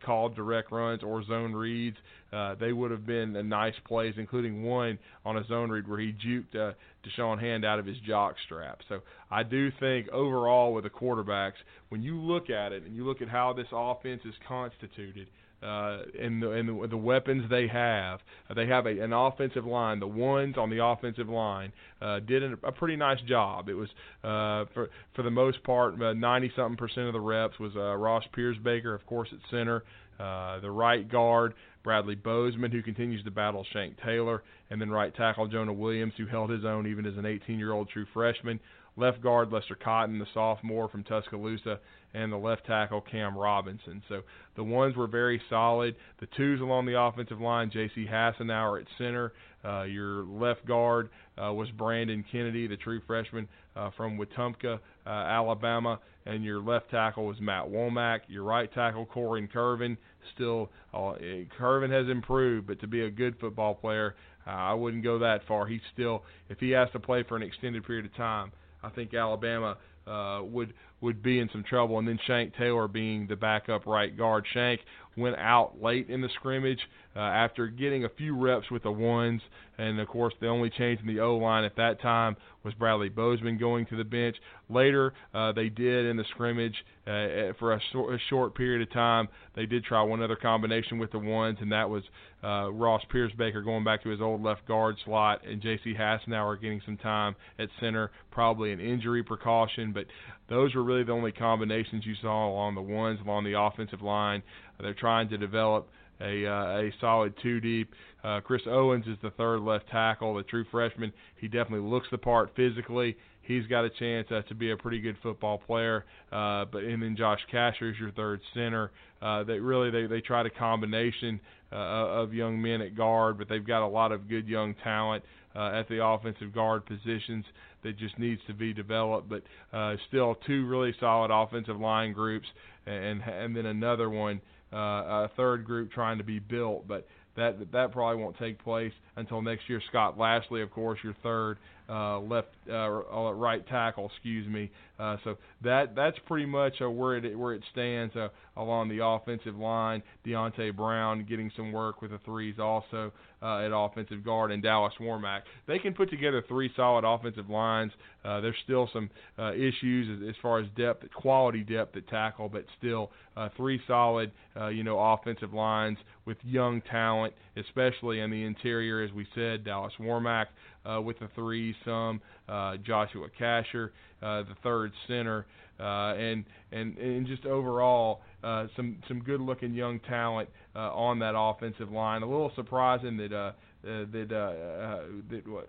called direct runs or zone reads. Uh, they would have been a nice plays, including one on a zone read where he juked uh, Da'Shawn Hand out of his jock strap. So I do think overall with the quarterbacks, when you look at it and you look at how this offense is constituted, uh, and the, and the, weapons they have. Uh, they have a, an offensive line. The ones on the offensive line uh, did a, a pretty nice job. It was uh, for for the most part, ninety uh, something percent of the reps was uh, Ross Pierschbacher, of course, at center. Uh, the right guard Bradley Bozeman, who continues to battle Shank Taylor, and then right tackle Jonah Williams, who held his own even as an 18-year-old true freshman. Left guard Lester Cotton, the sophomore from Tuscaloosa, and the left tackle Cam Robinson. So the ones were very solid. The twos along the offensive line, J.C. Hassenauer at center. Uh, your left guard uh, was Brandon Kennedy, the true freshman uh, from Wetumpka, uh, Alabama, and your left tackle was Matt Womack. Your right tackle, Korren Kirven, still uh, Kirven has improved, but to be a good football player, uh, I wouldn't go that far. He's still, if he has to play for an extended period of time, I think Alabama uh, would would be in some trouble. And then Shank Taylor being the backup right guard. Shank went out late in the scrimmage uh, after getting a few reps with the ones, and of course the only change in the O line at that time was Bradley Bozeman going to the bench. Later, uh, they did in the scrimmage uh, for a, short, a short period of time. They did try one other combination with the ones, and that was uh, Ross Pierschbacher going back to his old left guard slot, and J.C. Hassenauer getting some time at center, probably an injury precaution. But those were really the only combinations you saw along the ones along the offensive line. They're trying to develop a uh, a solid two deep. Uh, Chris Owens is the third left tackle, the true freshman. He definitely looks the part physically. He's got a chance uh, to be a pretty good football player. Uh, but and then Josh Casher is your third center. Uh, they really they they tried a combination uh, of young men at guard, but they've got a lot of good young talent uh, at the offensive guard positions. that just needs to be developed. But uh, still, two really solid offensive line groups, and and then another one, uh, a third group trying to be built. But that that probably won't take place until next year. Scott Lashley, of course, your third uh, left uh, right tackle, excuse me. Uh, so that that's pretty much uh, where it where it stands uh, along the offensive line. Deonte Brown getting some work with the threes also uh, at offensive guard, and Dallas Warmack. They can put together three solid offensive lines. Uh, there's still some uh, issues as, as far as depth, quality depth at tackle, but still uh, three solid, uh, you know, offensive lines with young talent, especially in the interior, as we said. Dallas Warmack uh, with the threes, some uh, Joshua Casher, uh, the third center, uh, and and and just overall uh, some some good looking young talent uh, on that offensive line. A little surprising that that that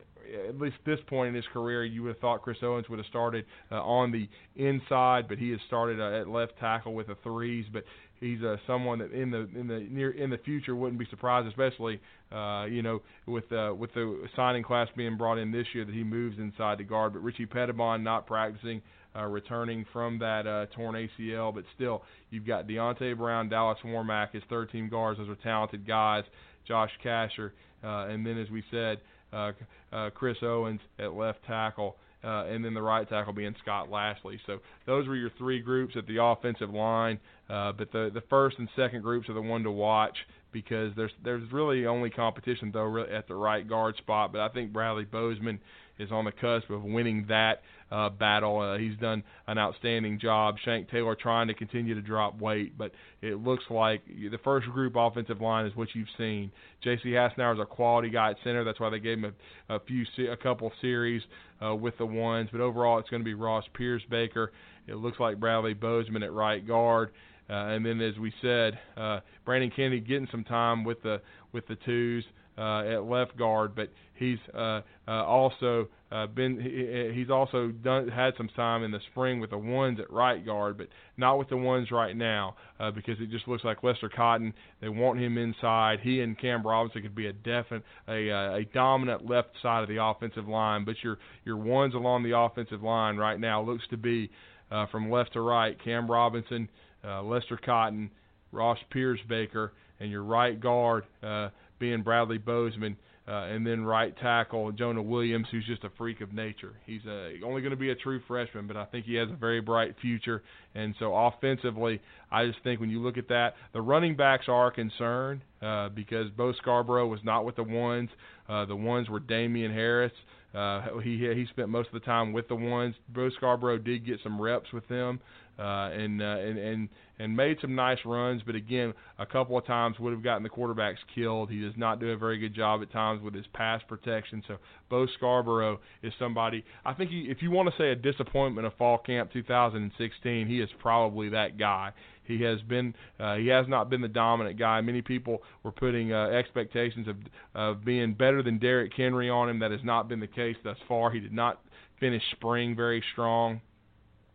at least this point in his career, you would have thought Chris Owens would have started on the inside, but he has started at left tackle with the threes. But he's uh, someone that in the in the near in the future wouldn't be surprised, especially uh, you know with uh, with the signing class being brought in this year that he moves inside the guard. But Richie Petitbon not practicing. Uh, returning from that uh, torn ACL, but still, you've got Deonte Brown, Dallas Warmack, his third team guards. Those are talented guys. Josh Casher, uh, and then as we said, uh, uh, Chris Owens at left tackle uh, and then the right tackle being Scott Lashley. So those were your three groups at the offensive line. Uh, but the the first and second groups are the one to watch because there's there's really only competition though really at the right guard spot. But I think Bradley Bozeman is on the cusp of winning that uh, battle. Uh, he's done an outstanding job. Shank Taylor trying to continue to drop weight, but it looks like the first group offensive line is what you've seen. J.C. Hassenauer is a quality guy at center. That's why they gave him a, a few, a couple series uh, with the ones. But overall, it's going to be Ross Pierschbacher. It looks like Bradley Bozeman at right guard. Uh, and then, as we said, uh, Brandon Kennedy getting some time with the with the twos uh, at left guard, but he's uh, uh, also uh, been he, he's also done had some time in the spring with the ones at right guard, but not with the ones right now uh, because it just looks like Lester Cotton. They want him inside. He and Cam Robinson could be a definite a, uh, a dominant left side of the offensive line, but your your ones along the offensive line right now looks to be uh, from left to right Cam Robinson uh, Lester Cotton, Ross Pierschbacher, and your right guard uh, being Bradley Bozeman. Uh, and then right tackle Jonah Williams, who's just a freak of nature. He's uh, only going to be a true freshman, but I think he has a very bright future. And so offensively, I just think when you look at that, the running backs are concerned uh, because Bo Scarborough was not with the ones. Uh, the ones were Damien Harris. Uh, he he spent most of the time with the ones. Bo Scarborough did get some reps with them, uh, and, uh, and and and made some nice runs. But again, a couple of times would have gotten the quarterbacks killed. He does not do a very good job at times with his pass protection. So Bo Scarborough is somebody. I think he, if you want to say a disappointment of fall camp 2016, he is probably that guy. He has been uh, he has not been the dominant guy. Many people were putting uh, expectations of of being better than Derrick Henry on him. That has not been the case thus far. He did not finish spring very strong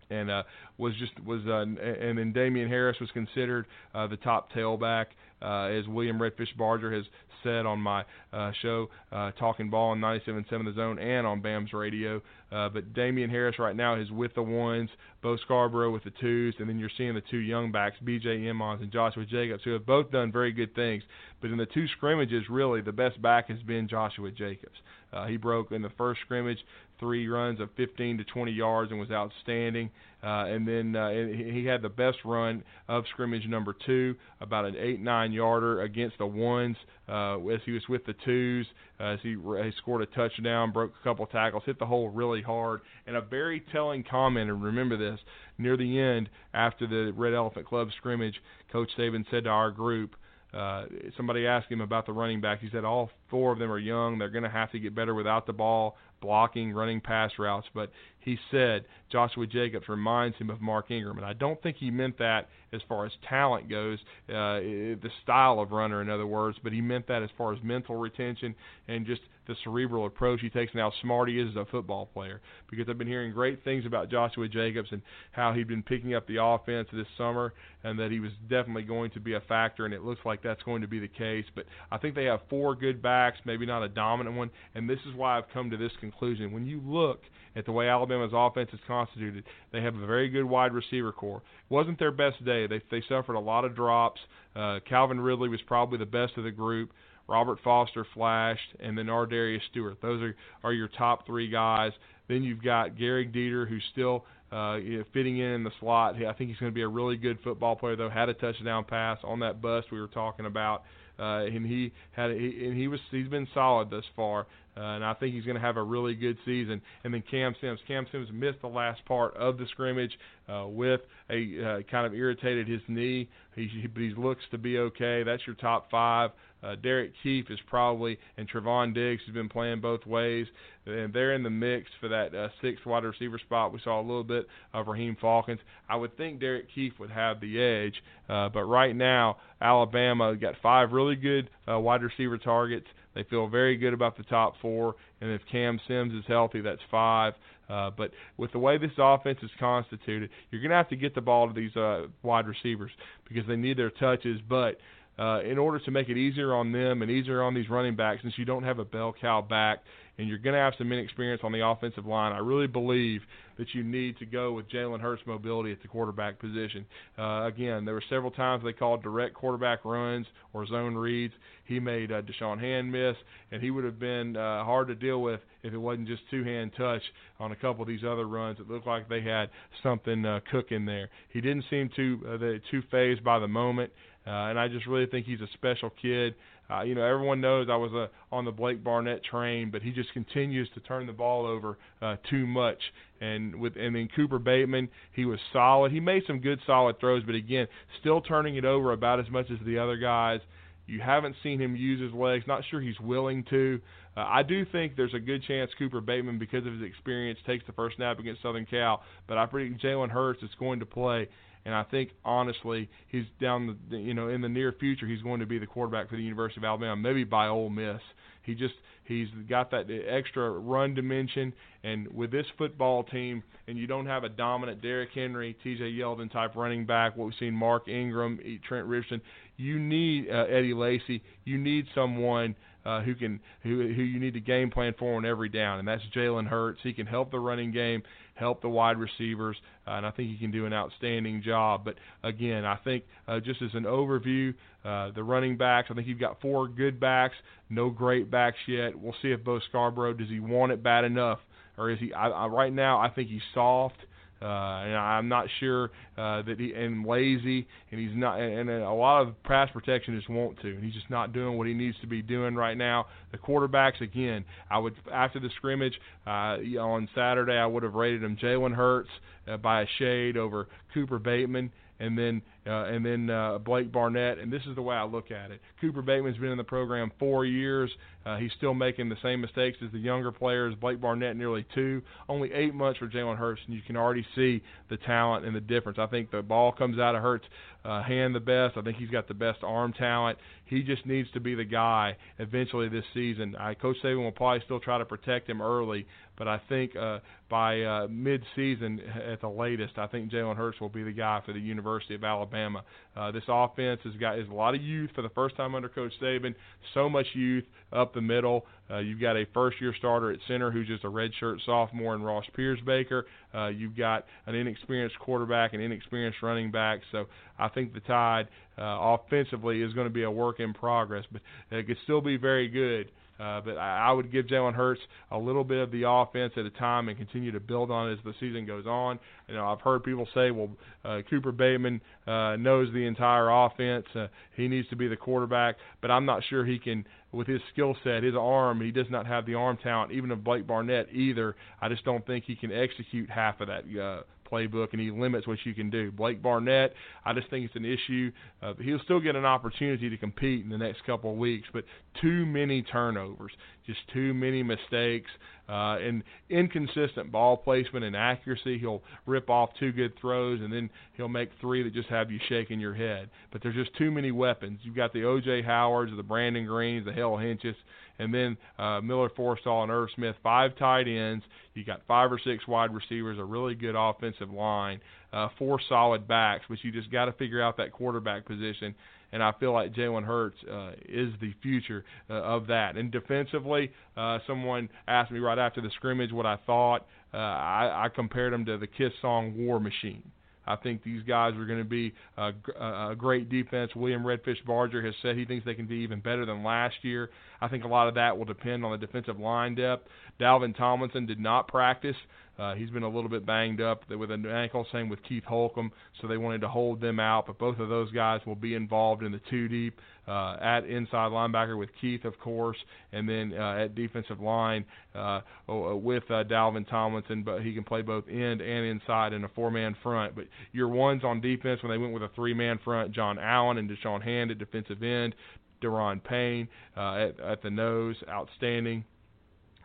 and uh, was just was uh, and then Damien Harris was considered uh, the top tailback uh, as William Redfish Barger has said on my uh, show, uh, Talking Ball on 97.7 The Zone and on BAMS Radio. Uh, but Damien Harris right now is with the ones, Bo Scarborough with the twos, and then you're seeing the two young backs, B.J. Emmons and Joshua Jacobs, who have both done very good things. But in the two scrimmages, really, the best back has been Joshua Jacobs. Uh, he broke in the first scrimmage three runs of 15 to 20 yards and was outstanding. Uh, and then uh, he had the best run of scrimmage number two, about an eight nine yarder against the ones uh, as he was with the twos. Uh, as he, he scored a touchdown, broke a couple tackles, hit the hole really hard, and a very telling comment. And remember this: near the end, after the Red Elephant Club scrimmage, Coach Saban said to our group. Uh, somebody asked him about the running backs. He said all four of them are young. They're going to have to get better without the ball blocking, running pass routes, but he said Joshua Jacobs reminds him of Mark Ingram, and I don't think he meant that as far as talent goes, uh, the style of runner, in other words, but he meant that as far as mental retention and just the cerebral approach he takes and how smart he is as a football player. Because I've been hearing great things about Joshua Jacobs and how he'd been picking up the offense this summer, and that he was definitely going to be a factor. And it looks like that's going to be the case. But I think they have four good backs, maybe not a dominant one, and this is why I've come to this conclusion. When you look at the way Alabama's offense is constituted, they have a very good wide receiver core. It wasn't their best day. They they suffered a lot of drops. Uh, Calvin Ridley was probably the best of the group. Robert Foster flashed, and then Ardarius Stewart. Those are are your top three guys. Then you've got Gehrig Dieter, who's still uh, fitting in in the slot. I think he's going to be a really good football player, though. Had a touchdown pass on that bust we were talking about, uh, and he had he, and he was he's been solid thus far. Uh, and I think he's going to have a really good season. And then Cam Sims. Cam Sims missed the last part of the scrimmage uh, with a uh, kind of irritated his knee. He, he, but he looks to be okay. That's your top five. Uh, Derek Kief is probably, and Trevon Diggs has been playing both ways, and they're in the mix for that uh, sixth wide receiver spot. We saw a little bit of Raheem Falkins. I would think Derek Kief would have the edge, uh, but right now Alabama got five really good uh, wide receiver targets. They feel very good about the top four, and if Cam Sims is healthy, that's five. Uh, but with the way this offense is constituted, you're going to have to get the ball to these uh, wide receivers because they need their touches. But uh, in order to make it easier on them and easier on these running backs, since you don't have a bell cow back and you're going to have some inexperience on the offensive line, I really believe that you need to go with Jalen Hurts' mobility at the quarterback position. Uh, again, there were several times they called direct quarterback runs or zone reads. He made uh, Da'Shawn Hand miss, and he would have been uh, hard to deal with if it wasn't just two-hand touch on a couple of these other runs. It looked like they had something uh, cooking there. He didn't seem too uh, too phased by the moment. Uh, and I just really think he's a special kid. Uh, you know, everyone knows I was uh, on the Blake Barnett train, but he just continues to turn the ball over uh, too much. And with and then Cooper Bateman, he was solid. He made some good solid throws, but again, still turning it over about as much as the other guys. You haven't seen him use his legs. Not sure he's willing to. Uh, I do think there's a good chance Cooper Bateman, because of his experience, takes the first snap against Southern Cal. But I predict Jalen Hurts is going to play and I think honestly he's down the you know in the near future he's going to be the quarterback for the University of Alabama, maybe by Ole Miss. He just he's got that extra run dimension, and with this football team, and you don't have a dominant Derrick Henry, T.J. Yeldon type running back. What we've seen, Mark Ingram, Trent Richardson. You need uh, Eddie Lacy. You need someone uh, who can who who you need to game plan for on every down, and that's Jalen Hurts. He can help the running game, help the wide receivers, uh, and I think he can do an outstanding job. But again, I think uh, just as an overview, uh, the running backs, I think you've got four good backs, no great backs yet. We'll see if Bo Scarborough does he want it bad enough, or is he? I, I, right now, I think he's soft. Uh, and I'm not sure uh, that he and lazy, and he's not. And, and a lot of pass protectionists want to, and he's just not doing what he needs to be doing right now. The quarterbacks, again, I would after the scrimmage uh, on Saturday, I would have rated him Jalen Hurts uh, by a shade over Cooper Bateman and then uh, and then uh, Blake Barnett. And this is the way I look at it. Cooper Bateman's been in the program four years. Uh, he's still making the same mistakes as the younger players. Blake Barnett nearly two. Only eight months for Jalen Hurts, and you can already see the talent and the difference. I think the ball comes out of Hurts' uh, hand the best. I think he's got the best arm talent. He just needs to be the guy eventually this season. I, Coach Saban will probably still try to protect him early, but I think uh, by uh, mid-season at the latest, I think Jalen Hurts will be the guy for the University of Alabama. Uh, this offense has got is a lot of youth for the first time under Coach Saban. So much youth up the middle. Uh, you've got a first-year starter at center who's just a redshirt sophomore in Ross Pierschbacher. Uh, you've got an inexperienced quarterback and inexperienced running back. So I think the Tide uh, offensively is going to be a work in progress, but it could still be very good. Uh, but I, I would give Jalen Hurts a little bit of the offense at a time and continue to build on it as the season goes on. You know, I've heard people say, well, uh, Cooper Bateman uh, knows the entire offense. Uh, he needs to be the quarterback, but I'm not sure he can, with his skill set, his arm, he does not have the arm talent, even of Blake Barnett either. I just don't think he can execute half of that uh, playbook, and he limits what you can do. Blake Barnett, I just think it's an issue. Uh, he'll still get an opportunity to compete in the next couple of weeks, but too many turnovers, just too many mistakes. Uh, and inconsistent ball placement and accuracy. He'll rip off two good throws, and then he'll make three that just have you shaking your head. But there's just too many weapons. You've got the O.J. Howards, the Brandon Greenes, the Hale Hentges, and then uh, Miller Forristall and Irv Smith, five tight ends. You got five or six wide receivers, a really good offensive line, uh, four solid backs, but you just got to figure out that quarterback position and I feel like Jalen Hurts uh, is the future uh, of that. And defensively, uh, someone asked me right after the scrimmage what I thought. Uh, I, I compared him to the Kiss song "War Machine." I think these guys are going to be a, a great defense. William Redfish Barger has said he thinks they can be even better than last year. I think a lot of that will depend on the defensive line depth. Dalvin Tomlinson did not practice. Uh, he's been a little bit banged up with an ankle. Same with Keith Holcombe, so they wanted to hold them out. But both of those guys will be involved in the two deep uh, at inside linebacker with Keith, of course, and then uh, at defensive line uh, with uh, Dalvin Tomlinson. But he can play both end and inside in a four-man front. But your ones on defense when they went with a three-man front: John Allen and Da'Shawn Hand at defensive end. Da'Ron Payne uh, at, at the nose, outstanding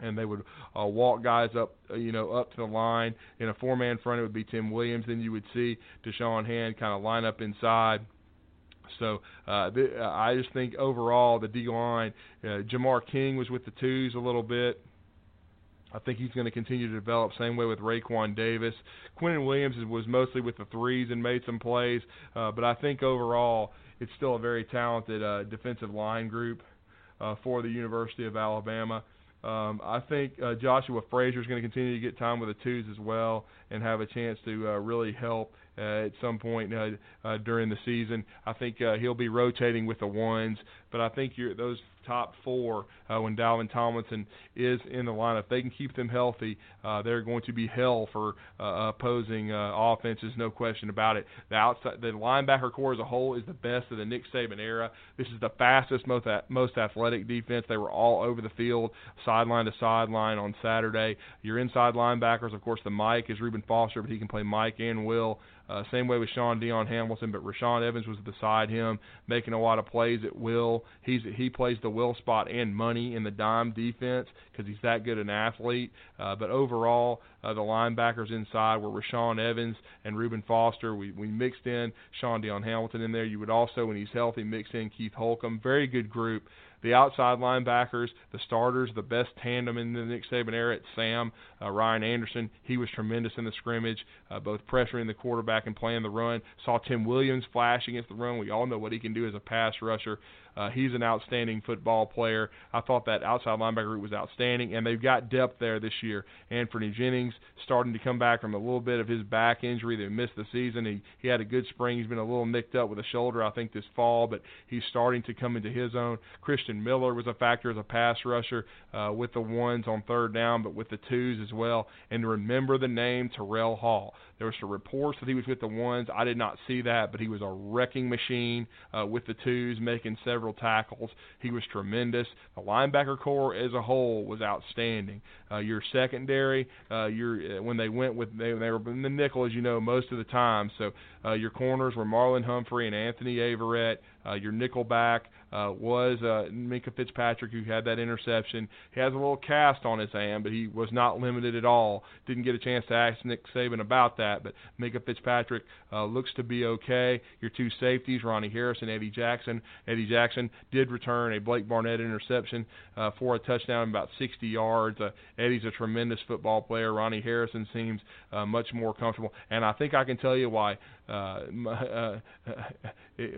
and they would uh, walk guys up, uh, you know, up to the line. In a four-man front, it would be Tim Williams. Then you would see Da'Shawn Hand kind of line up inside. So uh, th- uh, I just think overall the D line, uh, Jamar King was with the twos a little bit. I think he's going to continue to develop. Same way with Raekwon Davis. Quinnen Williams was mostly with the threes and made some plays, uh, but I think overall it's still a very talented uh, defensive line group uh, for the University of Alabama. Um, I think uh, Joshua Frazier is going to continue to get time with the twos as well and have a chance to uh, really help uh, at some point uh, uh, during the season. I think uh, he'll be rotating with the ones, but I think those top four uh, when Dalvin Tomlinson is in the lineup. They can keep them healthy. Uh, they're going to be hell for uh, opposing uh, offenses, no question about it. The outside, the linebacker core as a whole is the best of the Nick Saban era. This is the fastest, most most athletic defense. They were all over the field, sideline to sideline on Saturday. Your inside linebackers, of course, the Mike is Reuben Foster, but he can play Mike and Will. Uh, same way with Shaun Dion Hamilton, but Rashaan Evans was beside him, making a lot of plays at will. He's he plays the will spot and money in the dime defense because he's that good an athlete. Uh, but overall, uh, the linebackers inside were Rashaan Evans and Reuben Foster. We we mixed in Shaun Dion Hamilton in there. You would also, when he's healthy, mix in Keith Holcombe. Very good group the outside linebackers, the starters, the best tandem in the Nick Saban era at Sam, uh, Ryan Anderson. He was tremendous in the scrimmage, uh, both pressuring the quarterback and playing the run. Saw Tim Williams flash against the run. We all know what he can do as a pass rusher. Uh, he's an outstanding football player. I thought that outside linebacker group was outstanding, and they've got depth there this year. Anfernee Jennings starting to come back from a little bit of his back injury that missed the season. He he had a good spring. He's been a little nicked up with a shoulder, I think, this fall, but he's starting to come into his own. Christian Miller was a factor as a pass rusher uh, with the ones on third down, but with the twos as well. And remember the name Terrell Hall. There were some reports that he was with the ones. I did not see that, but he was a wrecking machine uh, with the twos, making several tackles. He was tremendous. The linebacker core as a whole was outstanding. Uh, your secondary, uh, your uh, when they went with they, they were in the nickel, as you know, most of the time. So uh, your corners were Marlon Humphrey and Anthony Averett. Uh, your nickelback uh, was uh, Minkah Fitzpatrick, who had that interception. He has a little cast on his hand, but he was not limited at all. Didn't get a chance to ask Nick Saban about that, but Minkah Fitzpatrick uh, looks to be okay. Your two safeties, Ronnie Harris and Eddie Jackson. Eddie Jackson did return a Blake Barnett interception uh, for a touchdown, about 60 yards. Uh, Eddie's a tremendous football player. Ronnie Harrison seems uh, much more comfortable, and I think I can tell you why. Uh, uh,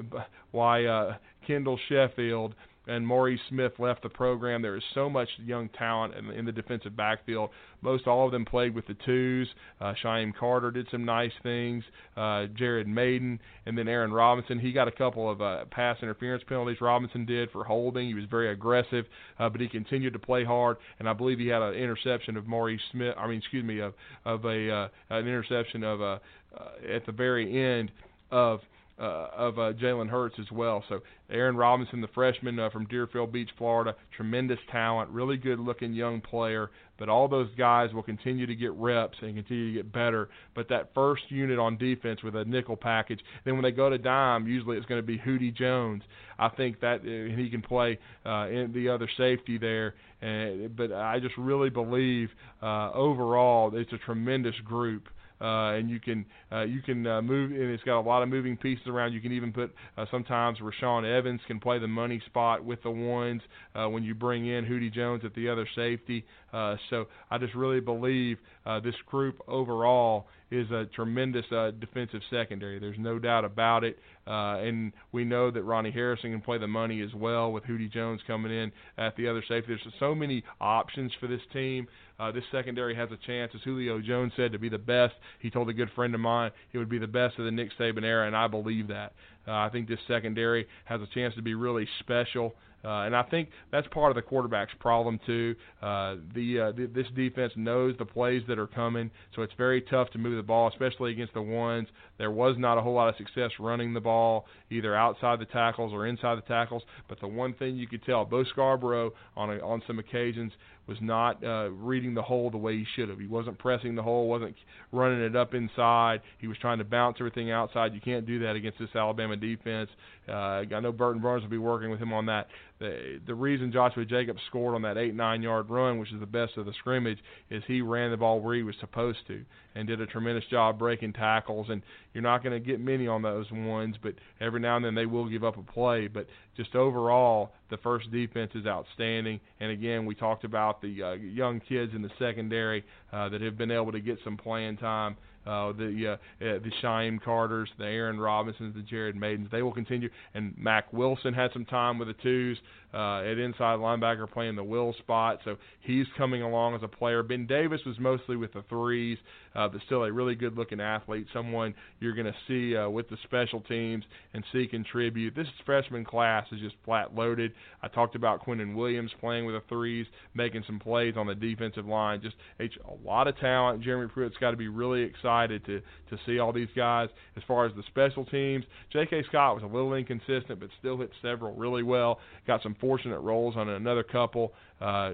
why uh, Kendall Sheffield and Maury Smith left the program. There is so much young talent in, in the defensive backfield. Most all of them played with the twos. Uh, Shyheim Carter did some nice things. Uh, Jared Mayden and then Aaron Robinson. He got a couple of uh, pass interference penalties. Robinson did for holding. He was very aggressive, uh, but he continued to play hard. And I believe he had an interception of Maury Smith. I mean, excuse me, of of a uh, an interception of uh, uh, at the very end of uh, of uh, Jalen Hurts as well. So Aaron Robinson, the freshman uh, from Deerfield Beach, Florida, tremendous talent, really good looking young player. but all those guys will continue to get reps and continue to get better. But that first unit on defense with a nickel package, then when they go to dime, usually it's going to be Hootie Jones. I think that uh, he can play uh, in the other safety there. And, but I just really believe uh, overall it's a tremendous group and you can uh, you can uh, move, and it's got a lot of moving pieces around. You can even put uh, sometimes Rashaan Evans can play the money spot with the ones uh, when you bring in Hootie Jones at the other safety. Uh, so I just really believe uh, this group overall is a tremendous uh, defensive secondary. There's no doubt about it. Uh, and we know that Ronnie Harrison can play the money as well with Hootie Jones coming in at the other safety. There's so many options for this team. Uh, this secondary has a chance, as Julio Jones said, to be the best. He told a good friend of mine it would be the best of the Nick Saban era, and I believe that. Uh, I think this secondary has a chance to be really special. Uh, and I think that's part of the quarterback's problem too. Uh, the, uh, the this defense knows the plays that are coming, so it's very tough to move the ball, especially against the ones. There was not a whole lot of success running the ball either outside the tackles or inside the tackles. But the one thing you could tell, Bo Scarborough on a, on some occasions was not uh, reading the hole the way he should have. He wasn't pressing the hole, wasn't running it up inside. He was trying to bounce everything outside. You can't do that against this Alabama defense. Uh, I know Burton Burns will be working with him on that. The, the reason Joshua Jacobs scored on that eight nine yard run, which is the best of the scrimmage, is he ran the ball where he was supposed to and did a tremendous job breaking tackles. And you're not going to get many on those ones, but every now and then they will give up a play. But just overall, the first defense is outstanding. And again, we talked about the uh, young kids in the secondary uh, that have been able to get some playing time uh, the uh, uh, the Shyheim Carters, the Aaron Robinsons, the Jared Maydens. They will continue. And Mack Wilson had some time with the twos uh, at inside linebacker playing the will spot, so he's coming along as a player. Ben Davis was mostly with the threes, uh, but still a really good looking athlete, someone you're going to see uh, with the special teams and see contribute. This freshman class is just flat loaded. I talked about Quinnen Williams playing with the threes, making some plays on the defensive line. Just a, a lot of talent. Jeremy Pruitt's got to be really excited to to see all these guys. As far as the special teams, J.K. Scott was a little inconsistent, but still hit several really well. Got some fortunate rolls on another couple. Uh,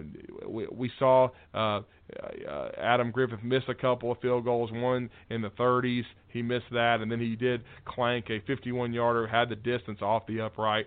we, we saw uh, uh, Adam Griffith miss a couple of field goals, one in the 30s. He missed that, and then he did clank a 51 yarder, had the distance off the upright,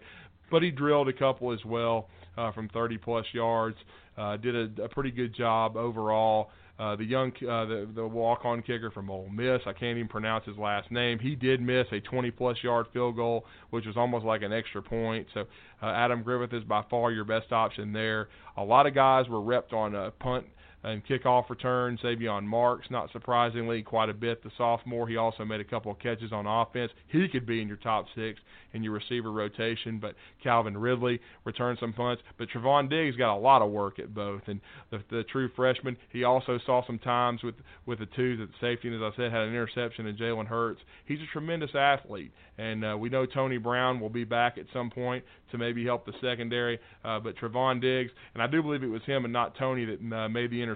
but he drilled a couple as well uh, from 30 plus yards. Uh, did a, a pretty good job overall. Uh, the young uh, the the walk on kicker from Ole Miss. I can't even pronounce his last name. He did miss a 20 plus yard field goal, which was almost like an extra point. So uh, Adam Griffith is by far your best option there. A lot of guys were repped on a punt and kickoff return. Xavian Marks, not surprisingly, quite a bit. The sophomore, he also made a couple of catches on offense. He could be in your top six in your receiver rotation. But Calvin Ridley returned some punts. But Trevon Diggs got a lot of work at both. And the, the true freshman, he also saw some times with with the twos at safety. And as I said, had an interception in Jalen Hurts. He's a tremendous athlete. And uh, we know Tony Brown will be back at some point to maybe help the secondary. Uh, but Trevon Diggs, and I do believe it was him and not Tony that uh, made the interception.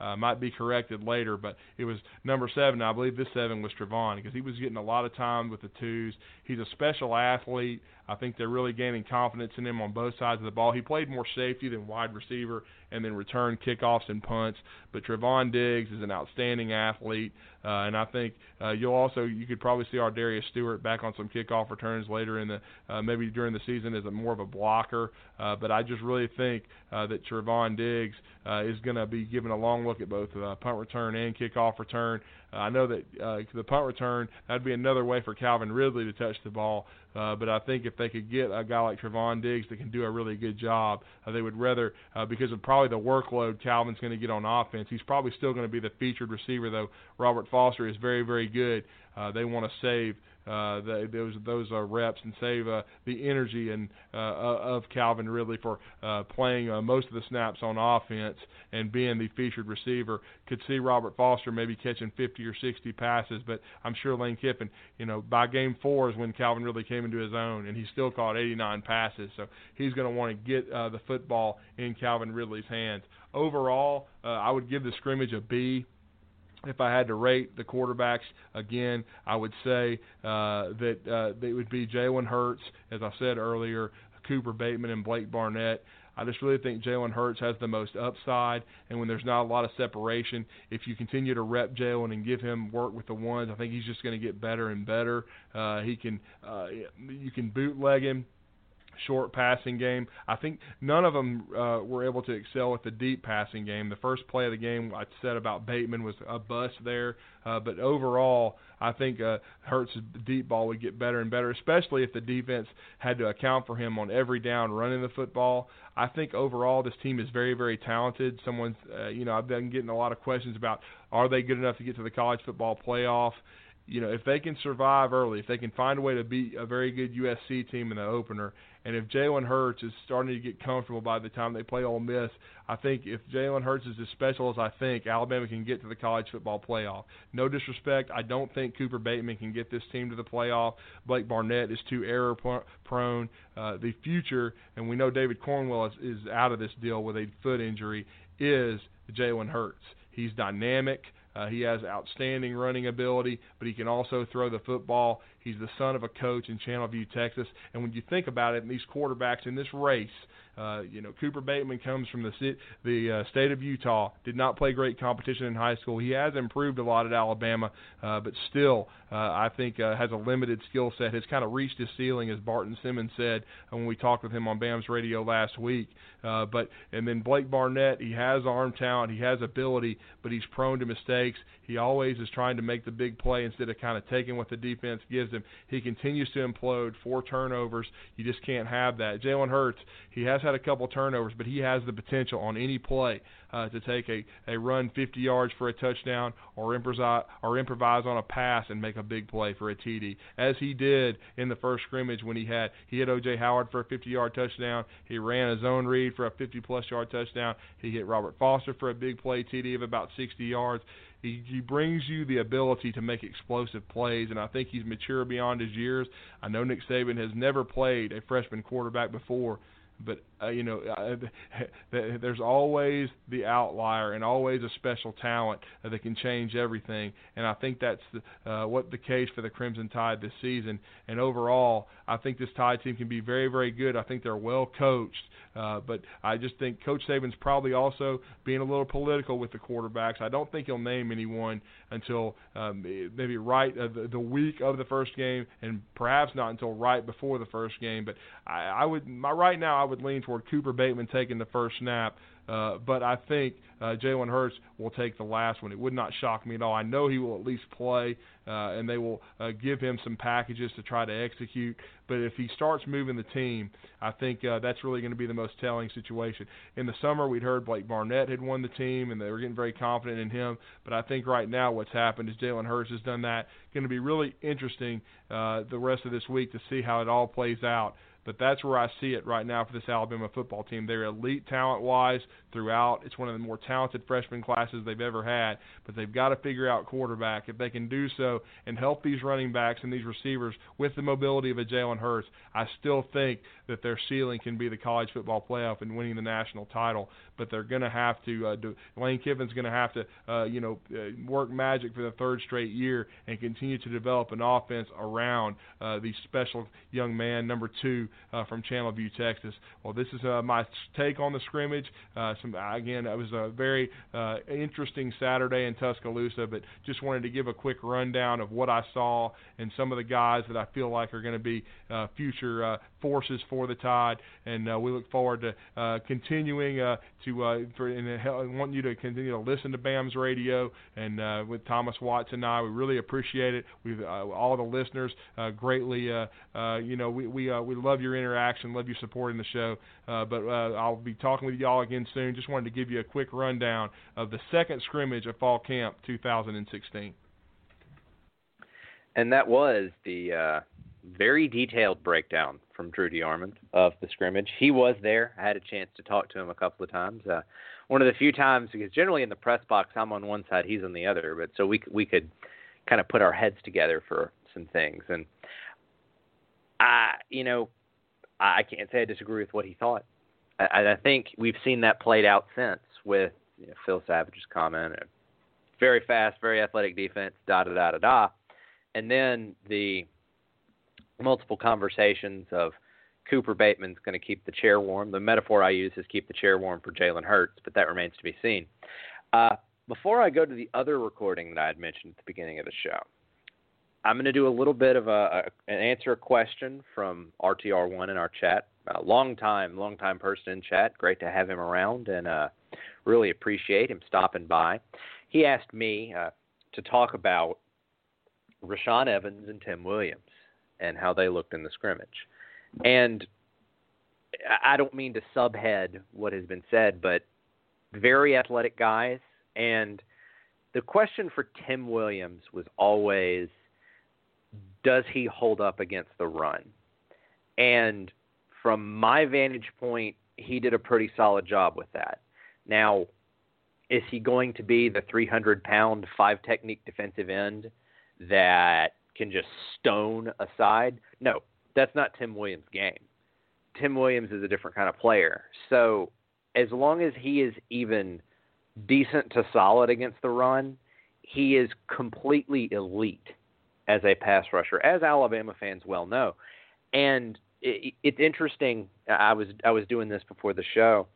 Uh, might be corrected later, but it was number seven. I believe this seven was Trevon because he was getting a lot of time with the twos. He's a special athlete. I think they're really gaining confidence in him on both sides of the ball. He played more safety than wide receiver and then returned kickoffs and punts. But Trevon Diggs is an outstanding athlete, uh, and I think uh, you'll also you could probably see Ardarius Stewart back on some kickoff returns later in the uh, maybe during the season as a more of a blocker. Uh, but I just really think uh, that Trevon Diggs uh, is going to be given a long look at both uh, punt return and kickoff return. I know that uh, the punt return that'd be another way for Calvin Ridley to touch the ball. Uh, but I think if they could get a guy like Trevon Diggs that can do a really good job, uh, they would rather uh, because of probably the workload Calvin's going to get on offense. He's probably still going to be the featured receiver, though. Robert Foster is very, very good. Uh, they want to save uh, the, those those uh, reps and save uh, the energy and uh, of Calvin Ridley for uh, playing uh, most of the snaps on offense and being the featured receiver. Could see Robert Foster maybe catching 50 or 60 passes, but I'm sure Lane Kiffin, you know, by game four is when Calvin Ridley came into his own, and he still caught 89 passes. So he's going to want to get uh, the football in Calvin Ridley's hands. Overall, uh, I would give the scrimmage a B if I had to rate the quarterbacks again, I would say uh, that uh, they would be Jalen Hurts, as I said earlier, Cooper Bateman, and Blake Barnett. I just really think Jalen Hurts has the most upside, and when there's not a lot of separation, if you continue to rep Jalen and give him work with the ones, I think he's just going to get better and better. Uh, he can, uh, you can bootleg him short passing game. I think none of them uh, were able to excel with the deep passing game. The first play of the game I said about Bateman was a bust there, uh, but overall, I think uh, Hurts' deep ball would get better and better, especially if the defense had to account for him on every down running the football. I think overall this team is very, very talented. Someone's, uh, you know, I've been getting a lot of questions about are they good enough to get to the college football playoff you know, if they can survive early, if they can find a way to beat a very good USC team in the opener, and if Jalen Hurts is starting to get comfortable by the time they play Ole Miss, I think if Jalen Hurts is as special as I think, Alabama can get to the college football playoff. No disrespect, I don't think Cooper Bateman can get this team to the playoff. Blake Barnett is too error prone. Uh, the future, and we know David Cornwell is, is out of this deal with a foot injury, is Jalen Hurts. He's dynamic. Uh, he has outstanding running ability, but he can also throw the football. He's the son of a coach in Channelview, Texas. And when you think about it, these quarterbacks in this race, uh, you know, Cooper Bateman comes from the the uh, state of Utah. Did not play great competition in high school. He has improved a lot at Alabama, uh, but still, uh, I think uh, has a limited skill set. Has kind of reached his ceiling, as Barton Simmons said when we talked with him on BAMS radio last week. Uh, but and then Blake Barnett, he has arm talent, he has ability, but he's prone to mistakes. He always is trying to make the big play instead of kind of taking what the defense gives him. He continues to implode, four turnovers. You just can't have that. Jalen Hurts, he has had a couple turnovers, but he has the potential on any play uh, to take a, a run 50 yards for a touchdown or improvise, or improvise on a pass and make a big play for a TD, as he did in the first scrimmage when he had he hit O.J. Howard for a 50-yard touchdown. He ran a zone read for a 50-plus yard touchdown. He hit Robert Foster for a big play TD of about 60 yards. He, he brings you the ability to make explosive plays, and I think he's mature beyond his years. I know Nick Saban has never played a freshman quarterback before, but uh, you know, uh, there's always the outlier and always a special talent that can change everything. And I think that's the, uh, what the case for the Crimson Tide this season. And overall, I think this Tide team can be very, very good. I think they're well coached. Uh, but I just think Coach Saban's probably also being a little political with the quarterbacks. I don't think he'll name anyone until um, maybe right uh, the, the week of the first game, and perhaps not until right before the first game. But I, I would, my right now, I would lean toward Cooper Bateman taking the first snap. Uh, but I think uh, Jalen Hurts will take the last one. It would not shock me at all. I know he will at least play, uh, and they will uh, give him some packages to try to execute. But if he starts moving the team, I think uh, that's really going to be the most telling situation. In the summer, we'd heard Blake Barnett had won the team, and they were getting very confident in him. But I think right now what's happened is Jalen Hurts has done that. Going to be really interesting uh, the rest of this week to see how it all plays out. But that's where I see it right now for this Alabama football team. They're elite talent wise throughout. It's one of the more talented freshman classes they've ever had. But they've got to figure out quarterback. If they can do so and help these running backs and these receivers with the mobility of a Jalen Hurts, I still think that their ceiling can be the college football playoff and winning the national title. But they're going to have to uh, do. Lane Kiffin's going to have to, uh, you know, uh, work magic for the third straight year and continue to develop an offense around uh, the special young man number two uh, from Channelview, Texas. Well, this is uh, my take on the scrimmage. Uh, some again, it was a very uh, interesting Saturday in Tuscaloosa, but just wanted to give a quick rundown of what I saw and some of the guys that I feel like are going to be uh, future uh, forces for the Tide, and uh, we look forward to continuing to for, and want you to continue to listen to BAMS radio and with Thomas Watts and I. We really appreciate it. We uh, all the listeners greatly. You know, we we we love your interaction, love you supporting the show. Uh, but uh, I'll be talking with y'all again soon. Just wanted to give you a quick rundown of the second scrimmage of Fall Camp 2016. And that was the uh, very detailed breakdown from Drew DeArmond of the scrimmage. He was there. I had a chance to talk to him a couple of times. Uh, one of the few times because generally in the press box I'm on one side, he's on the other. But so we we could kind of put our heads together for some things. And I, you know, I can't say I disagree with what he thought. I, I think we've seen that played out since with you know, Phil Savage's comment. Very fast, very athletic defense, da da da da da, and then the multiple conversations of, Cooper Bateman's going to keep the chair warm. The metaphor I use is keep the chair warm for Jalen Hurts, but that remains to be seen. Uh, before I go to the other recording that I had mentioned at the beginning of the show, I'm going to do a little bit of a, a an answer a question from RTR1 in our chat. A long time, long time person in chat. Great to have him around, and uh, really appreciate him stopping by. He asked me uh, to talk about Rashaan Evans and Tim Williams and how they looked in the scrimmage. And I don't mean to subhead what has been said, but very athletic guys. And the question for Tim Williams was always does he hold up against the run? And from my vantage point, he did a pretty solid job with that. Now, is he going to be the 300 pound, five technique defensive end that can just stone aside? No, that's not Tim Williams' game. Tim Williams is a different kind of player. So, as long as he is even decent to solid against the run, he is completely elite as a pass rusher, as Alabama fans well know. And it, it's interesting. I was I was doing this before the show.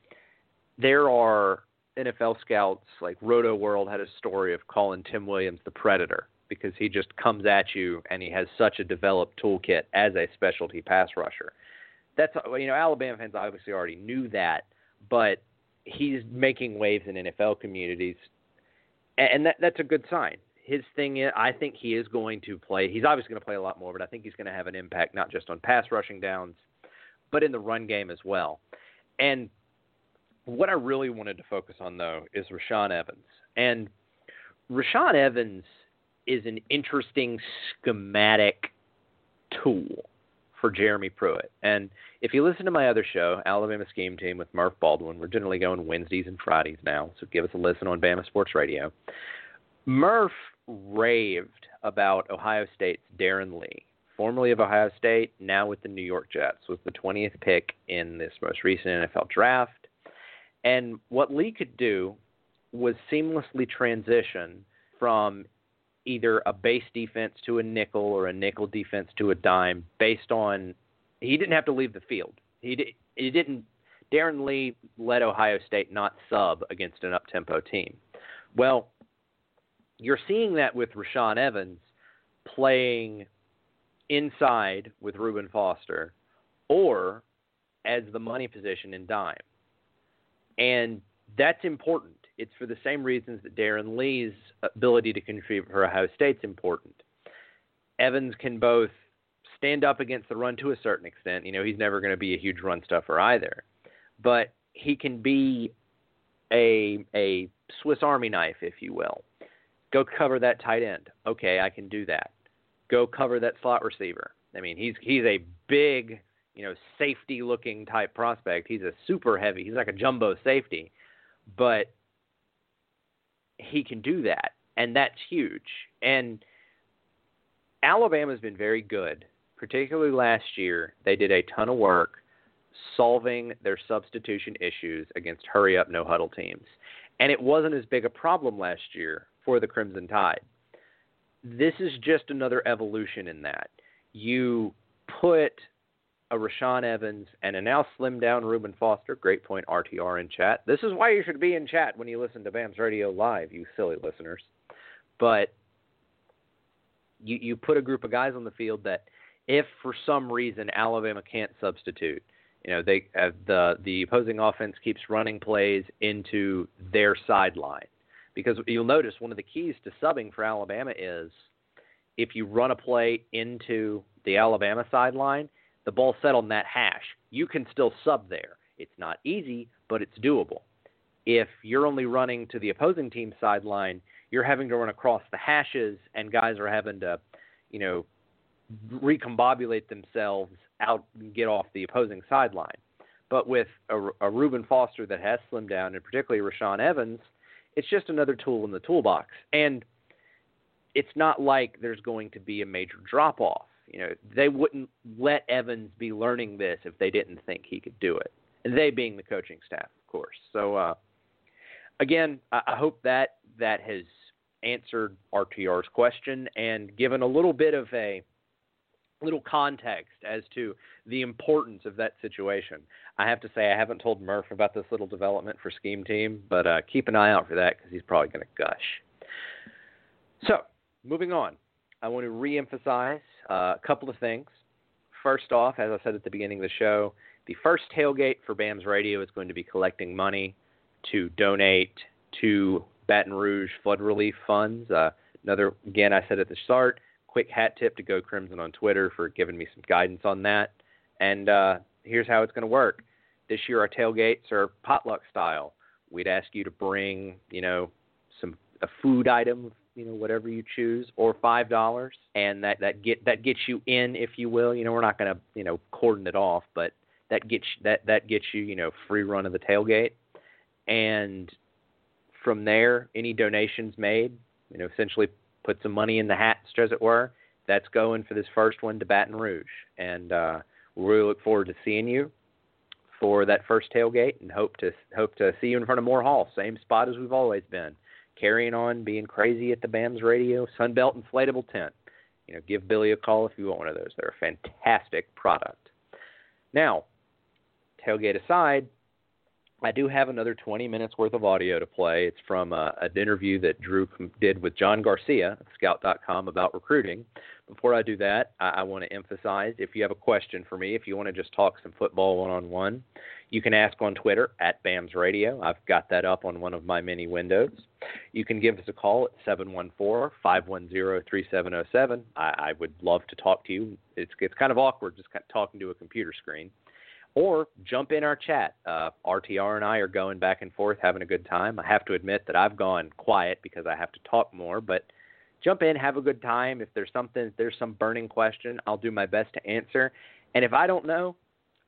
There are NFL scouts like Rotoworld had a story of calling Tim Williams the Predator because he just comes at you and he has such a developed toolkit as a specialty pass rusher. That's you know Alabama fans obviously already knew that, but he's making waves in NFL communities, and that that's a good sign his thing is, I think he is going to play. He's obviously going to play a lot more, but I think he's going to have an impact not just on pass rushing downs, but in the run game as well. And what I really wanted to focus on though is Rashaan Evans. And Rashaan Evans is an interesting schematic tool for Jeremy Pruitt. And if you listen to my other show, Alabama Scheme Team with Murph Baldwin, we're generally going Wednesdays and Fridays now, so give us a listen on Bama Sports Radio. Murph raved about Ohio State's Darron Lee, formerly of Ohio State, now with the New York Jets, was the 20th pick in this most recent NFL draft. And what Lee could do was seamlessly transition from either a base defense to a nickel or a nickel defense to a dime based on he didn't have to leave the field. He he didn't Darron Lee led Ohio State not sub against an up tempo team. Well, you're seeing that with Rashaan Evans playing inside with Reuben Foster or as the money position in dime. And that's important. It's for the same reasons that Darron Lee's ability to contribute for Ohio State's important. Evans can both stand up against the run to a certain extent. You know, he's never going to be a huge run stuffer either. But he can be a a Swiss Army knife, if you will. Go cover that tight end. Okay, I can do that. Go cover that slot receiver. I mean, he's he's a big, you know, safety looking type prospect. He's a super heavy. He's like a jumbo safety, but he can do that, and that's huge. And Alabama's been very good, particularly last year. They did a ton of work solving their substitution issues against hurry up no huddle teams. And it wasn't as big a problem last year for the Crimson Tide. This is just another evolution in that. You put a Rashaan Evans and a now slim down Reuben Foster. Great point, RTR in chat. This is why you should be in chat when you listen to BAMS Radio Live, you silly listeners. But you you put a group of guys on the field that, if for some reason Alabama can't substitute, you know they uh, the the opposing offense keeps running plays into their sideline because you'll notice one of the keys to subbing for Alabama is if you run a play into the Alabama sideline, the ball set on that hash. You can still sub there. It's not easy, but it's doable. If you're only running to the opposing team sideline, you're having to run across the hashes, and guys are having to, you know, recombobulate themselves out and get off the opposing sideline. But with a, a Reuben Foster that has slimmed down, and particularly Rashaan Evans – it's just another tool in the toolbox. And it's not like there's going to be a major drop off. You know, they wouldn't let Evans be learning this if they didn't think he could do it. And they being the coaching staff, of course. So uh, again, I, I hope that that has answered RTR's question and given a little bit of a little context as to the importance of that situation. I have to say I haven't told Murph about this little development for Scheme Team, but uh, keep an eye out for that because he's probably going to gush. So, moving on, I want to reemphasize uh, a couple of things. First off, as I said at the beginning of the show, the first tailgate for BAMS Radio is going to be collecting money to donate to Baton Rouge flood relief funds. Uh, another, again, I said at the start, quick hat tip to Go Crimson on Twitter for giving me some guidance on that. And uh, here's how it's going to work. This year, our tailgates are potluck style. We'd ask you to bring, you know, some a food item, you know, whatever you choose, or five dollars, and that that get that gets you in, if you will. You know, we're not going to, you know, cordon it off, but that gets that that gets you, you know, free run of the tailgate, and from there, any donations made, you know, essentially put some money in the hat, as it were. That's going for this first one to Baton Rouge, and uh, we really look forward to seeing you for that first tailgate, and hope to hope to see you in front of Moore Hall, same spot as we've always been, carrying on, being crazy at the BAMS Radio Sunbelt inflatable tent. You know, give Billy a call if you want one of those. They're a fantastic product. Now, tailgate aside, I do have another 20 minutes worth of audio to play. It's from uh, an interview that Drew did with John Garcia of Scout.com about recruiting. Before I do that, I, I want to emphasize if you have a question for me, if you want to just talk some football one on one, you can ask on Twitter at BAMS Radio. I've got that up on one of my many windows. You can give us a call at 714 510 3707. I would love to talk to you. It's, it's kind of awkward just talking to a computer screen or jump in our chat. Uh, RTR and I are going back and forth, having a good time. I have to admit that I've gone quiet because I have to talk more, but jump in, have a good time. If there's something, there's some burning question, I'll do my best to answer. And if I don't know,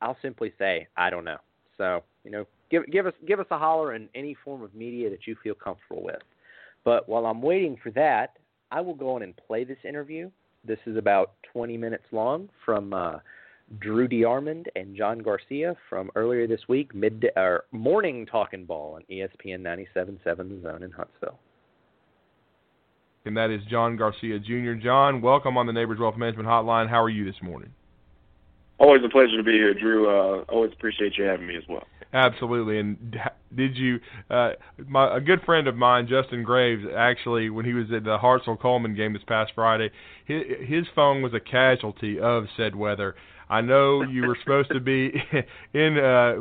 I'll simply say I don't know. So you know, give give us give us a holler in any form of media that you feel comfortable with. But while I'm waiting for that, I will go on and play this interview. This is about 20 minutes long from. Uh, Drew DeArmond and John Garcia from earlier this week, mid or morning talking ball on ESPN 97.7 The Zone in Huntsville. And that is John Garcia Jr. John, welcome on the Neighbors Wealth Management Hotline. How are you this morning? Always a pleasure to be here, Drew. Uh, always appreciate you having me as well. Absolutely. And did you? Uh, my a good friend of mine, Justin Graves, actually, when he was at the Hartselle Cullman game this past Friday, his, his phone was a casualty of said weather. I know you were supposed to be in uh,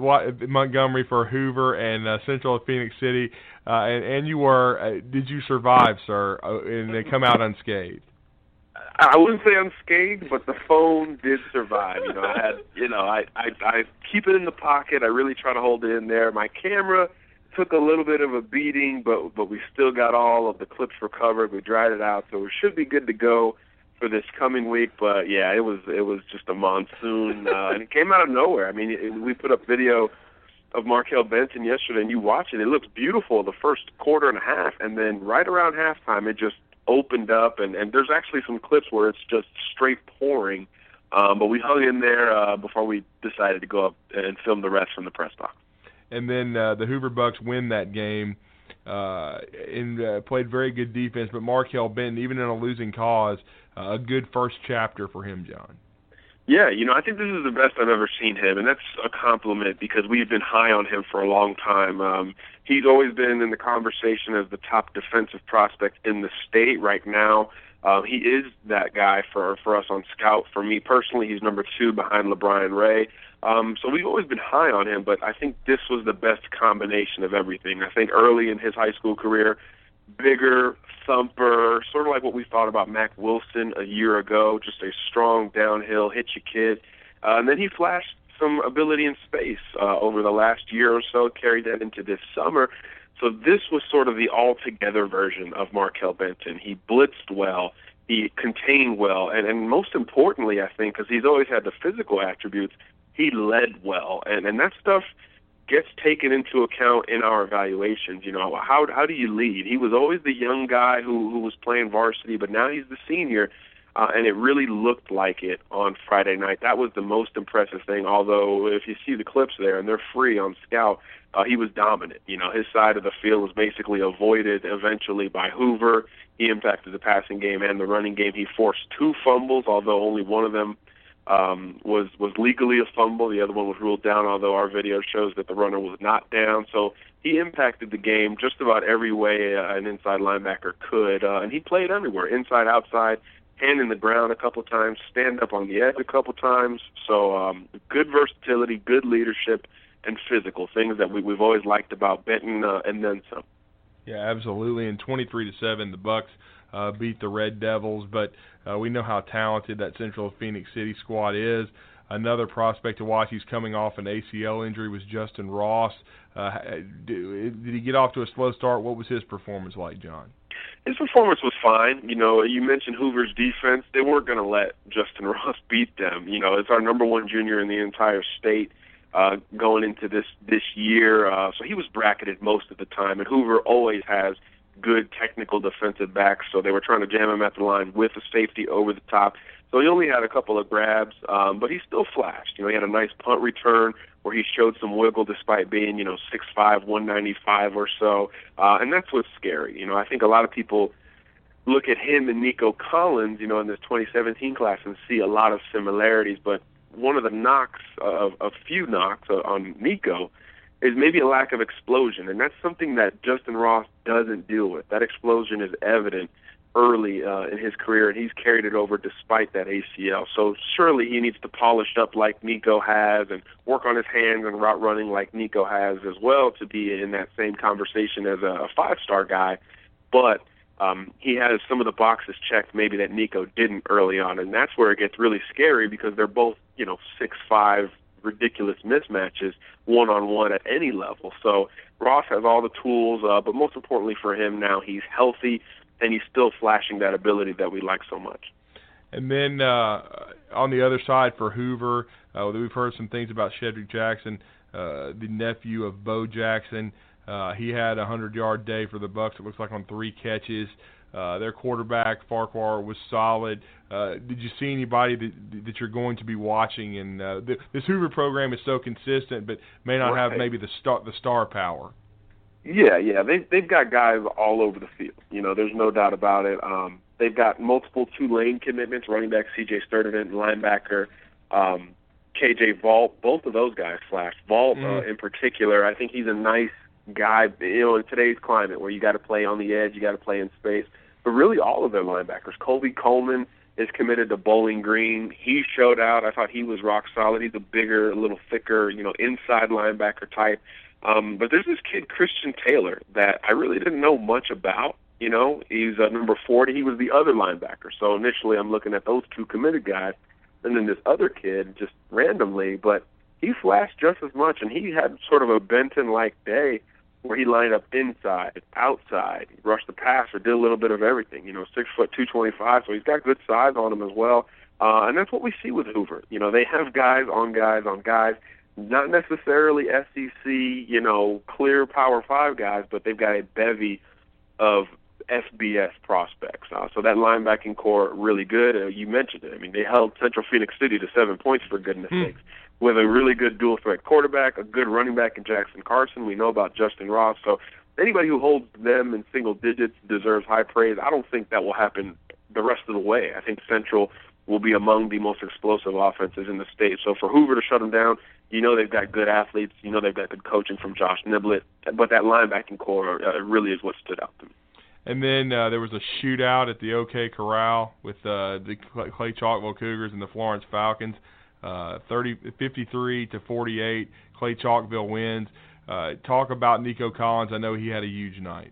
Montgomery for Hoover and uh, Central of Phenix City, uh, and, and you were. Uh, did you survive, sir? Uh, and they come out unscathed. I wouldn't say unscathed, but the phone did survive. You know, I had, you know, I, I I keep it in the pocket. I really try to hold it in there. My camera took a little bit of a beating, but but we still got all of the clips recovered. We dried it out, so we should be good to go for this coming week. But yeah, it was it was just a monsoon, uh, and it came out of nowhere. I mean, it, we put up video of Markail Benton yesterday, and you watch it. It looks beautiful the first quarter and a half, and then right around halftime, it just opened up, and and there's actually some clips where it's just straight pouring. Um, but we hung in there uh, before we decided to go up and film the rest from the press box. And then uh, the Hoover Bucks win that game uh, and uh, played very good defense. But Markail Benton, even in a losing cause, a good first chapter for him, John. Yeah, you know, I think this is the best I've ever seen him, and that's a compliment because we've been high on him for a long time. Um, he's always been in the conversation as the top defensive prospect in the state right now. Uh, he is that guy for for us on Scout. For me personally, he's number two behind LaBryan Ray. Um, so we've always been high on him, but I think this was the best combination of everything. I think early in his high school career, bigger thumper, sort of like what we thought about Mack Wilson a year ago, just a strong downhill hit you kid. Uh, and then he flashed some ability in space uh, over the last year or so, carried that into this summer. So this was sort of the all-together version of Markail Benton. He blitzed well, he contained well, and, and most importantly, I think, because he's always had the physical attributes, he led well, and and that stuff gets taken into account in our evaluations. You know, how how do you lead? He was always the young guy who who was playing varsity, but now he's the senior. uh, and it really looked like it on Friday night. That was the most impressive thing. Although if you see the clips there, and they're free on Scout, uh, he was dominant. You know, his side of the field was basically avoided eventually by Hoover. He impacted the passing game and the running game. He forced two fumbles, although only one of them um, was was legally a fumble. The other one was ruled down, although our video shows that the runner was not down. So he impacted the game just about every way uh, an inside linebacker could, uh, and he played everywhere, inside, outside, hand in the ground a couple times, stand up on the edge a couple times. So um, good versatility, good leadership, and physical things that we, we've always liked about Benton, uh, and then some. Yeah, absolutely. And 23 to seven, the Bucks uh, beat the Red Devils, but uh, we know how talented that Central Phenix City squad is. Another prospect to watch, he's coming off an ACL injury, was Justin Ross. Uh, did, did he get off to a slow start? What was his performance like, John? His performance was fine. You know, you mentioned Hoover's defense. They weren't going to let Justin Ross beat them. You know, it's our number one junior in the entire state uh, going into this this year. Uh, so he was bracketed most of the time, and Hoover always has good technical defensive backs. So they were trying to jam him at the line with a safety over the top. So he only had a couple of grabs, um, but he still flashed. You know, he had a nice punt return where he showed some wiggle despite being, you know, six five, one ninety five or so. Uh, and that's what's scary. You know, I think a lot of people look at him and Nico Collins, you know, in this 2017 class and see a lot of similarities. But one of the knocks, of a few knocks on Nico, is maybe a lack of explosion, and that's something that Justin Ross doesn't deal with. That explosion is evident early uh, in his career, and he's carried it over despite that ACL. So surely he needs to polish up like Nico has, and work on his hands and route running like Nico has as well to be in that same conversation as a, five-star guy. But um, he has some of the boxes checked maybe that Nico didn't early on, and that's where it gets really scary because they're both you know six five ridiculous mismatches one on one at any level. So Ross has all the tools, uh, but most importantly for him now, he's healthy and he's still flashing that ability that we like so much. And then uh, on the other side for Hoover, uh, we've heard some things about Shedrick Jackson, uh, the nephew of Bo Jackson. Uh, he had a hundred-yard day for the Bucks. It looks like on three catches. Uh, their quarterback Farquhar was solid. Uh, did you see anybody that that you're going to be watching? And uh, the, this Hoover program is so consistent, but may not right. have maybe the star the star power. Yeah, yeah, they they've got guys all over the field. You know, there's no doubt about it. Um, they've got multiple Tulane commitments: running back C.J. Sturdivant, linebacker um, K.J. Vault. Both of those guys flashed. Vault, mm. uh, in particular, I think he's a nice guy. You know, in today's climate where you got to play on the edge, you got to play in space. But really, all of their linebackers. Colby Coleman is committed to Bowling Green. He showed out. I thought he was rock solid. He's a bigger, a little thicker, you know, inside linebacker type. Um, but there's this kid Christian Taylor that I really didn't know much about. You know, he's uh, number 40. He was the other linebacker. So initially, I'm looking at those two committed guys, and then this other kid just randomly, but he flashed just as much, and he had sort of a Benton-like day where he lined up inside, outside, rushed the passer, did a little bit of everything. You know, six foot two twenty five, so he's got good size on him as well. Uh, and that's what we see with Hoover. You know, they have guys on guys on guys not necessarily SEC, you know, clear Power Five guys, but they've got a bevy of FBS prospects. Uh, so that linebacking corps really good. Uh, you mentioned it. I mean, they held Central Phenix City to seven points for goodness hmm. sakes, with a really good dual threat quarterback, a good running back in Jackson Carson. We know about Justin Ross. So anybody who holds them in single digits deserves high praise. I don't think that will happen the rest of the way. I think Central will be among the most explosive offenses in the state. So for Hoover to shut them down, you know they've got good athletes. You know they've got good coaching from Josh Niblett. But that linebacking corps uh, really is what stood out to me. And then uh, there was a shootout at the OK Corral with uh, the Clay Chalkville Cougars and the Florence Falcons. Uh, 30, 53 to 48. Clay Chalkville wins. Uh, talk about Nico Collins. I know he had a huge night.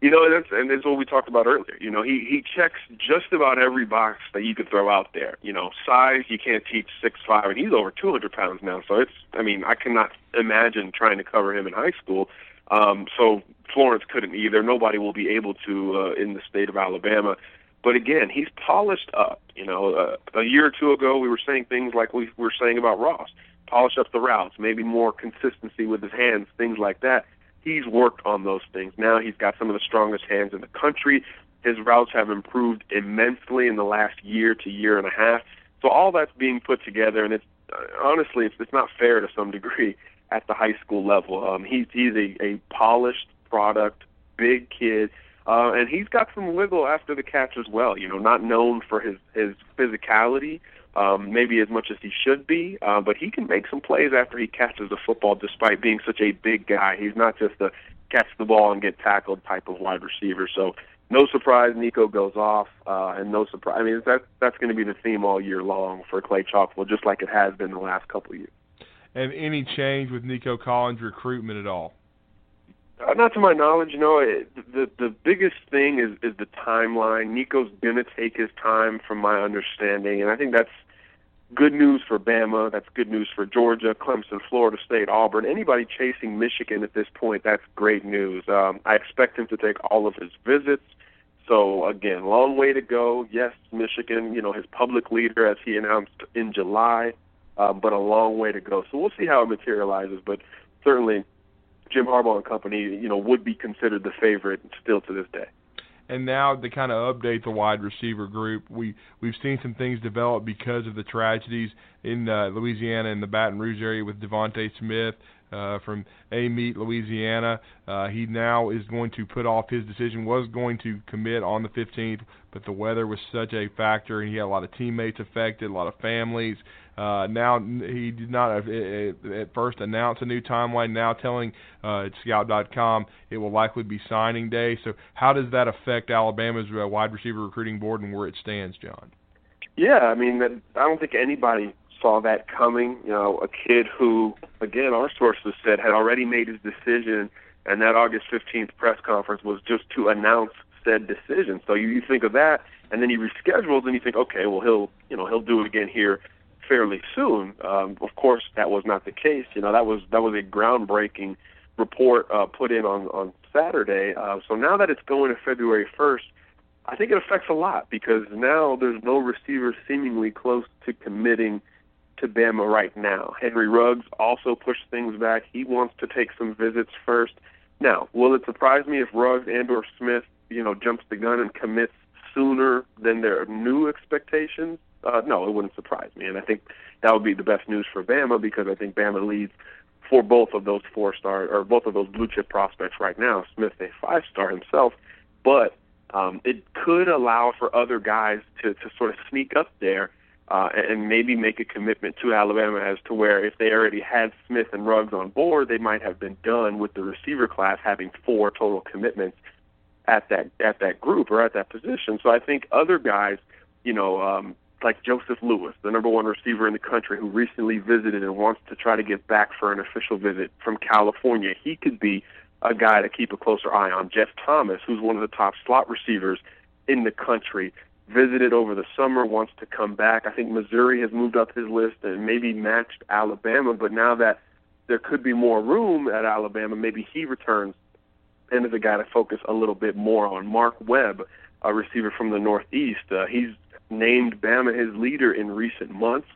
You know, that's and that's what we talked about earlier. You know, he he checks just about every box that you could throw out there. You know, size you can't teach six five, and he's over two hundred pounds now. So it's, I mean, I cannot imagine trying to cover him in high school. Um, so Florence couldn't either. Nobody will be able to uh, in the state of Alabama. But again, he's polished up. You know, uh, a year or two ago, we were saying things like we were saying about Ross, polish up the routes, maybe more consistency with his hands, things like that he's worked on those things. Now he's got some of the strongest hands in the country. His routes have improved immensely in the last year to year and a half. So all that's being put together, and it's uh, honestly, it's, it's not fair to some degree at the high school level. Um, he's he's a, a polished product, big kid, uh, and he's got some wiggle after the catch as well. You know, not known for his his physicality, um, maybe as much as he should be, uh, but he can make some plays after he catches the football, despite being such a big guy. He's not just a catch the ball and get tackled type of wide receiver. So no surprise Nico goes off, uh, and no surprise. I mean, that that's going to be the theme all year long for Clay Chalkville, just like it has been the last couple of years. And any change with Nico Collins' recruitment at all? Uh, not to my knowledge, know, it, the the biggest thing is is the timeline. Nico's gonna take his time, from my understanding, and I think that's good news for Bama. That's good news for Georgia, Clemson, Florida State, Auburn. Anybody chasing Michigan at this point, that's great news. Um, I expect him to take all of his visits. So again, long way to go. Yes, Michigan, you know, his public leader, as he announced in July, uh, but a long way to go. So we'll see how it materializes. But certainly, Jim Harbaugh and company, you know, would be considered the favorite still to this day. And now to kind of update the wide receiver group, we we've seen some things develop because of the tragedies in uh, Louisiana and the Baton Rouge area with DeVonta Smith uh, from Amite, Louisiana. Uh, he now is going to put off his decision. Was going to commit on the 15th, but the weather was such a factor, and he had a lot of teammates affected, a lot of families. Uh, now he did not at first announce a new timeline. Now telling uh, Scout.com it will likely be signing day. So how does that affect Alabama's uh, wide receiver recruiting board and where it stands, John? Yeah, I mean, I don't think anybody saw that coming. You know, a kid who, again, our sources said had already made his decision, and that August 15th press conference was just to announce said decision. So you, you think of that, and then he reschedules, and you think, okay, well he'll, you know, he'll do it again here fairly soon. Um, of course, that was not the case. You know, that was that was a groundbreaking report uh, put in on on Saturday. Uh, so now that it's going to February 1st, I think it affects a lot because now there's no receiver seemingly close to committing to Bama right now. Henry Ruggs also pushed things back. He wants to take some visits first. Now, will it surprise me if Ruggs and or Smith, you know, jumps the gun and commits sooner than their new expectations? Uh, no, it wouldn't surprise me, and I think that would be the best news for Bama because I think Bama leads for both of those four star or both of those blue chip prospects right now. Smith a five star himself, but um, it could allow for other guys to to sort of sneak up there uh, and maybe make a commitment to Alabama as to where if they already had Smith and Ruggs on board, they might have been done with the receiver class having four total commitments at that at that group or at that position. So I think other guys, you know, um, like Joseph Lewis, the number one receiver in the country, who recently visited and wants to try to get back for an official visit from California, he could be a guy to keep a closer eye on. Jeff Thomas, who's one of the top slot receivers in the country, visited over the summer, wants to come back. I think Missouri has moved up his list and maybe matched Alabama, but now that there could be more room at Alabama, maybe he returns and is a guy to focus a little bit more on. Mark Webb, a receiver from the Northeast, uh, he's named Bama his leader in recent months.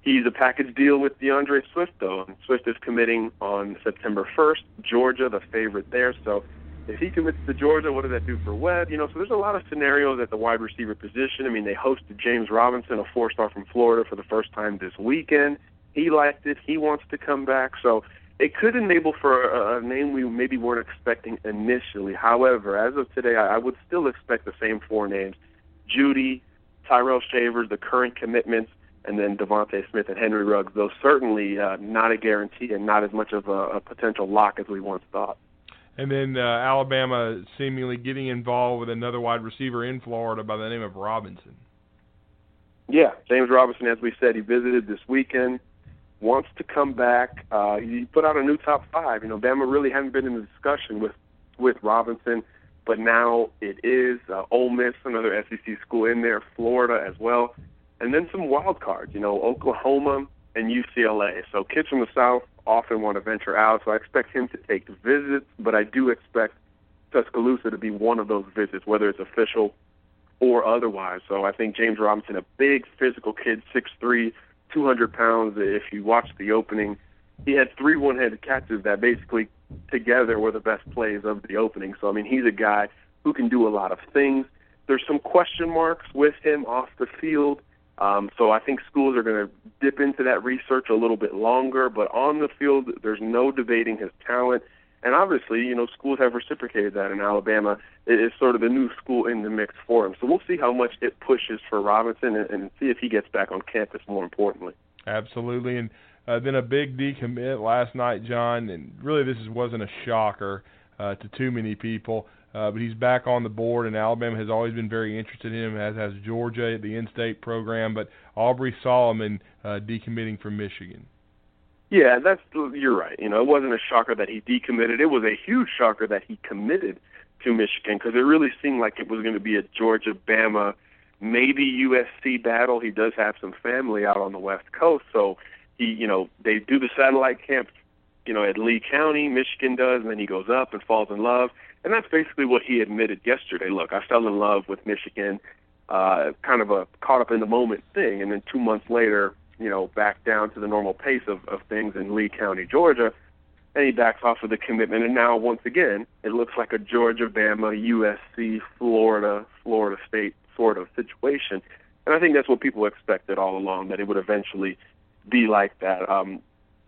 He's a package deal with D'Andre Swift, though, and Swift is committing on September 1st. Georgia, the favorite there, so if he commits to Georgia, what does that do for Webb? You know, so there's a lot of scenarios at the wide receiver position. I mean, they hosted James Robinson, a four-star from Florida, for the first time this weekend. He liked it. He wants to come back. So it could enable for a, a name we maybe weren't expecting initially. However, as of today, I, I would still expect the same four names: Jeudy, Tyrell Shavers, the current commitments, and then DeVonta Smith and Henry Ruggs. Though certainly uh, not a guarantee and not as much of a, a potential lock as we once thought. And then uh, Alabama seemingly getting involved with another wide receiver in Florida by the name of Robinson. Yeah, James Robinson, as we said, he visited this weekend. Wants to come back. Uh, he put out a new top five. You know, Bama really hadn't been in the discussion with with Robinson, but now it is. Uh, Ole Miss, another SEC school in there, Florida as well, and then some wild cards. You know, Oklahoma and UCLA. So kids from the South often want to venture out, so I expect him to take visits, but I do expect Tuscaloosa to be one of those visits, whether it's official or otherwise. So I think James Robinson, a big physical kid, 6'3", 200 pounds. If you watch the opening, he had three one-handed catches that basically together were the best plays of the opening. So I mean, he's a guy who can do a lot of things. there's some question marks with him off the field. Um, so I think schools are going to dip into that research a little bit longer. But on the field, there's no debating his talent. And obviously, you know, schools have reciprocated that in Alabama. It is sort of the new school in the mix for him. So we'll see how much it pushes for Robinson and, and see if he gets back on campus, more importantly. Absolutely. And uh, then a big decommit last night, John. And really, this wasn't a shocker uh, to too many people. Uh, but he's back on the board, and Alabama has always been very interested in him, as has Georgia at the in-state program. But Aubrey Solomon uh, decommitting from Michigan. Yeah, that's you're right. You know, it wasn't a shocker that he decommitted. It was a huge shocker that he committed to Michigan because it really seemed like it was going to be a Georgia, Bama, maybe USC battle. He does have some family out on the West Coast, so he, you know, they do the satellite camp, you know, at Lee County, Michigan does, and then he goes up and falls in love, and that's basically what he admitted yesterday. Look, I fell in love with Michigan, uh, kind of a caught up in the moment thing, and then two months later you know, back down to the normal pace of, of things in Lee County, Georgia, and he backs off of the commitment. And now, once again, it looks like a Georgia, Bama, USC, Florida, Florida State sort of situation. And I think that's what people expected all along, that it would eventually be like that. Um,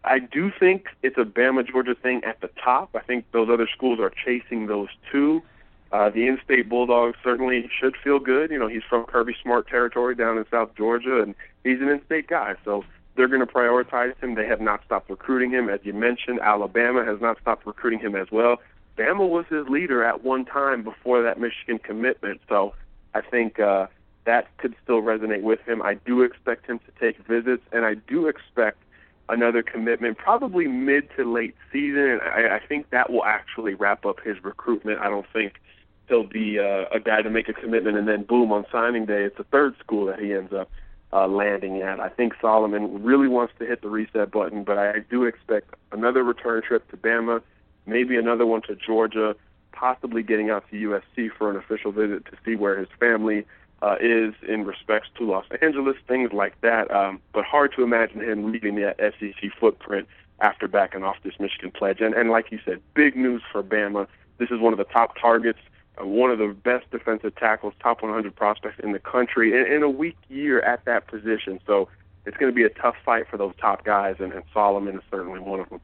I do think it's a Bama, Georgia thing at the top. I think those other schools are chasing those two. Uh, the in-state Bulldogs certainly should feel good. You know, he's from Kirby Smart territory down in South Georgia, and he's an in-state guy. So they're going to prioritize him. They have not stopped recruiting him. As you mentioned, Alabama has not stopped recruiting him as well. Bama was his leader at one time before that Michigan commitment. So I think uh, that could still resonate with him. I do expect him to take visits, and I do expect another commitment probably mid to late season. And I, I think that will actually wrap up his recruitment. I don't think – he'll be uh, a guy to make a commitment, and then boom, on signing day, it's the third school that he ends up uh, landing at. I think Solomon really wants to hit the reset button, but I do expect another return trip to Bama, maybe another one to Georgia, possibly getting out to USC for an official visit to see where his family uh, is in respects to Los Angeles, things like that. Um, but hard to imagine him leaving the SEC footprint after backing off this Michigan pledge. And, and like you said, big news for Bama. This is one of the top targets uh, one of the best defensive tackles, top 100 prospects in the country, in, in a weak year at that position. So it's going to be a tough fight for those top guys, and, and Solomon is certainly one of them.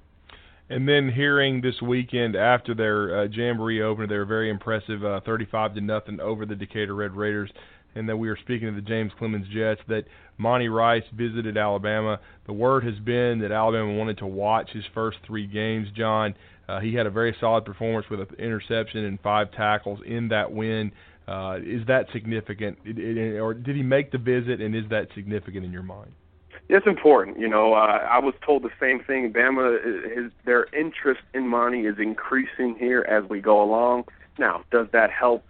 And then hearing this weekend after their uh, jamboree opener, they were very impressive, uh, 35 to nothing over the Decatur Red Raiders. And that we were speaking to the James Clemens Jets that Monty Rice visited Alabama. The word has been that Alabama wanted to watch his first three games. John, uh, he had a very solid performance with an interception and five tackles in that win. Uh, is that significant, it, it, or did he make the visit, and is that significant in your mind? It's important. You know, uh, I was told the same thing. Bama, his, their interest in Monty is increasing here as we go along. Now, does that help?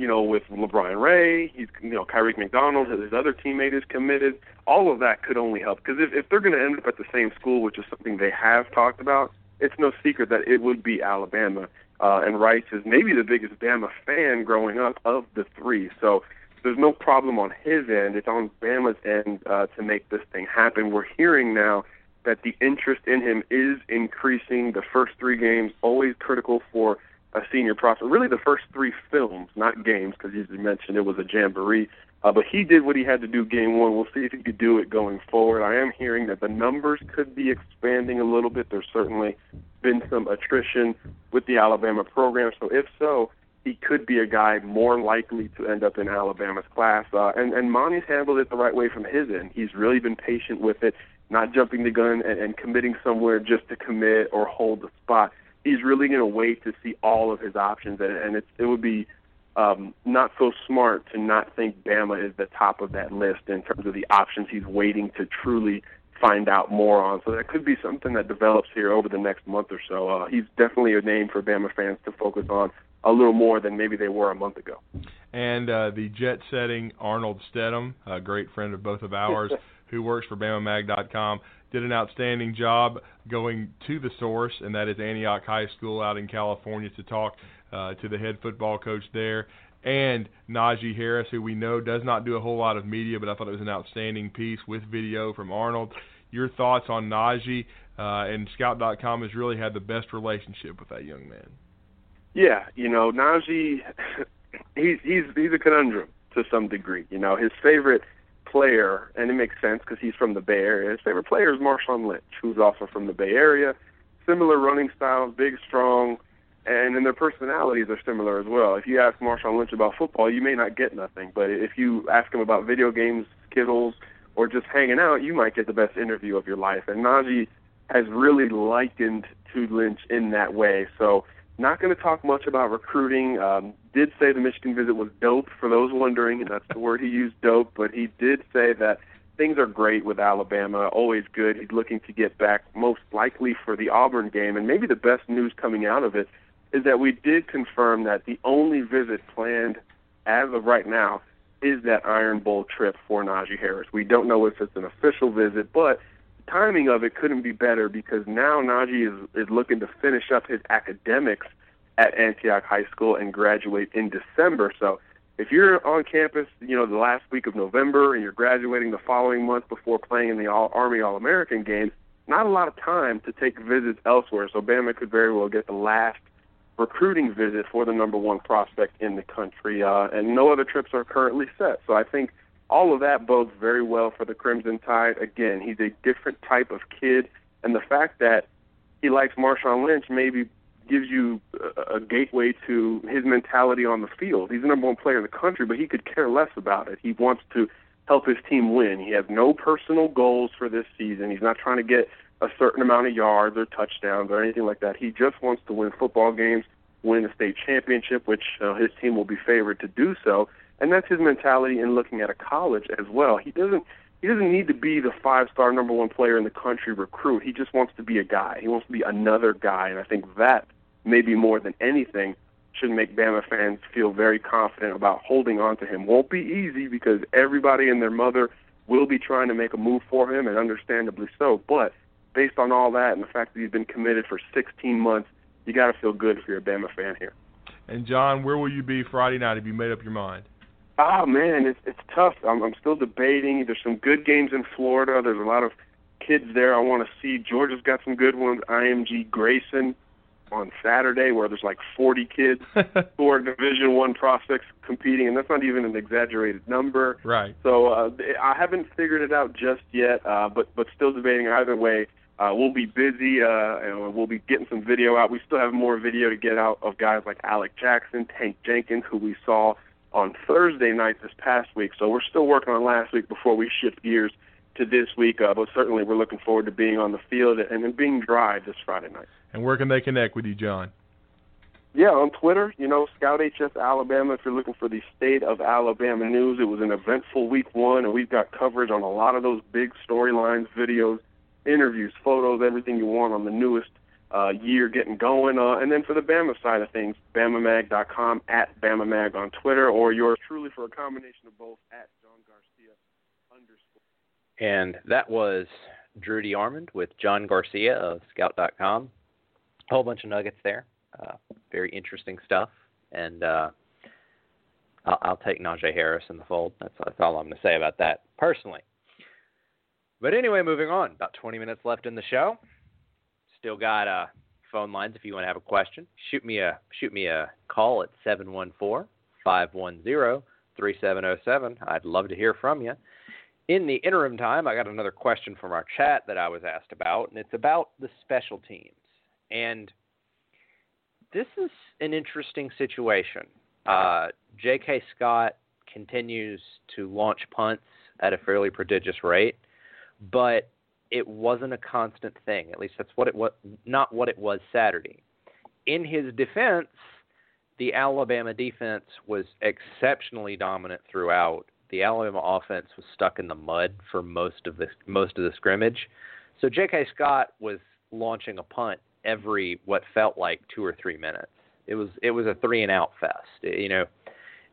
You know, with LaBryan Ray, he's you know Kyriq McDonald, his other teammate is committed. All of that could only help because if, if they're going to end up at the same school, which is something they have talked about, it's no secret that it would be Alabama. Uh, and Rice is maybe the biggest Bama fan growing up of the three. So there's no problem on his end. It's on Bama's end uh, to make this thing happen. We're hearing now that the interest in him is increasing. The first three games always critical for a senior prospect. Really, the first three films, not games, because you mentioned, it was a jamboree. Uh, but he did what he had to do game one. We'll see if he could do it going forward. I am hearing that the numbers could be expanding a little bit. There's certainly been some attrition with the Alabama program. So if so, he could be a guy more likely to end up in Alabama's class. Uh, and, and Monty's handled it the right way from his end. He's really been patient with it, not jumping the gun and, and committing somewhere just to commit or hold the spot. He's really going to wait to see all of his options, and, and it's, it would be – um, not so smart to not think Bama is the top of that list in terms of the options he's waiting to truly find out more on. So that could be something that develops here over the next month or so. Uh, he's definitely a name for Bama fans to focus on a little more than maybe they were a month ago. And uh, the jet setting Arnold Stedham, a great friend of both of ours, who works for BamaMag.com, did an outstanding job going to the source, and that is Antioch High School out in California, to talk uh, to the head football coach there, and Najee Harris, who we know does not do a whole lot of media, but I thought it was an outstanding piece with video from Arnold. Your thoughts on Najee uh, and Scout.com has really had the best relationship with that young man. Yeah, you know Najee. he's he's he's a conundrum to some degree. You know, his favorite player, and it makes sense because he's from the Bay Area. His favorite player is Marshawn Lynch, who's also from the Bay Area. Similar running styles, big, strong, and then their personalities are similar as well. If you ask Marshawn Lynch about football, you may not get nothing, but if you ask him about video games, Skittles, or just hanging out, you might get the best interview of your life. And Najee has really likened to Lynch in that way. So not going to talk much about recruiting. Um, did say the Michigan visit was dope for those wondering, and that's the word he used, dope. But he did say that things are great with Alabama, always good. He's looking to get back, most likely for the Auburn game, and maybe the best news coming out of it is that we did confirm that the only visit planned as of right now is that Iron Bowl trip for Najee Harris. We don't know if it's an official visit, but timing of it couldn't be better because now Najee is, is looking to finish up his academics at Antioch High School and graduate in December. So if you're on campus, you know, the last week of November and you're graduating the following month before playing in the All Army All American game, not a lot of time to take visits elsewhere. So Bama could very well get the last recruiting visit for the number one prospect in the country, uh, and no other trips are currently set. So I think all of that bodes very well for the Crimson Tide. Again, he's a different type of kid, and the fact that he likes Marshawn Lynch maybe gives you a, a gateway to his mentality on the field. He's the number one player in the country, but he could care less about it. He wants to help his team win. He has no personal goals for this season. He's not trying to get a certain amount of yards or touchdowns or anything like that. He just wants to win football games, win a state championship, which uh, his team will be favored to do so. And that's his mentality in looking at a college as well. He doesn't he doesn't need to be the five star number one player in the country recruit. He just wants to be a guy. He wants to be another guy, and I think that maybe more than anything should make Bama fans feel very confident about holding on to him. Won't be easy because everybody and their mother will be trying to make a move for him, and understandably so. But based on all that and the fact that he's been committed for 16 months, you got to feel good if you're a Bama fan here. And John, where will you be Friday night? if you made up your mind? Oh man, it's it's tough. I'm I'm still debating. There's some good games in Florida. There's a lot of kids there I want to see. Georgia's got some good ones. IMG Grayson on Saturday where there's like 40 kids who are Division One prospects competing, and that's not even an exaggerated number. Right. So uh, I haven't figured it out just yet, uh, but but still debating either way. Uh, we'll be busy, uh, and we'll be getting some video out. We still have more video to get out of guys like Alec Jackson, Tank Jenkins, who we saw on Thursday night this past week. So we're still working on last week before we shift gears to this week. Uh, but certainly we're looking forward to being on the field and, and being dry this Friday night. And where can they connect with you, John? Yeah, on Twitter, you know, Scout HS Alabama. If you're looking for the state of Alabama news, it was an eventful week one, and we've got coverage on a lot of those big storylines, videos, interviews, photos, everything you want on the newest uh, year getting going. Uh, and then for the Bama side of things, BamaMag.com, at BamaMag on Twitter, or yours truly for a combination of both, at John Garcia underscore. And that was Drew DeArmond with John Garcia of Scout.com. A whole bunch of nuggets there. Uh, very interesting stuff. And uh, I'll, I'll take Najee Harris in the fold. That's, that's all I'm going to say about that personally. But anyway, moving on. About 20 minutes left in the show. Still got uh, phone lines if you want to have a question. Shoot me a shoot me a call at 714-510-3707. I'd love to hear from you. In the interim time, I got another question from our chat that I was asked about, and it's about the special teams. And this is an interesting situation. Uh, J.K. Scott continues to launch punts at a fairly prodigious rate, but it wasn't a constant thing. At least that's what it was. Not what it was Saturday. In his defense, the Alabama defense was exceptionally dominant throughout. The Alabama offense was stuck in the mud for most of the most of the scrimmage. So J.K. Scott was launching a punt every what felt like two or three minutes. It was it was a three and out fest. You know,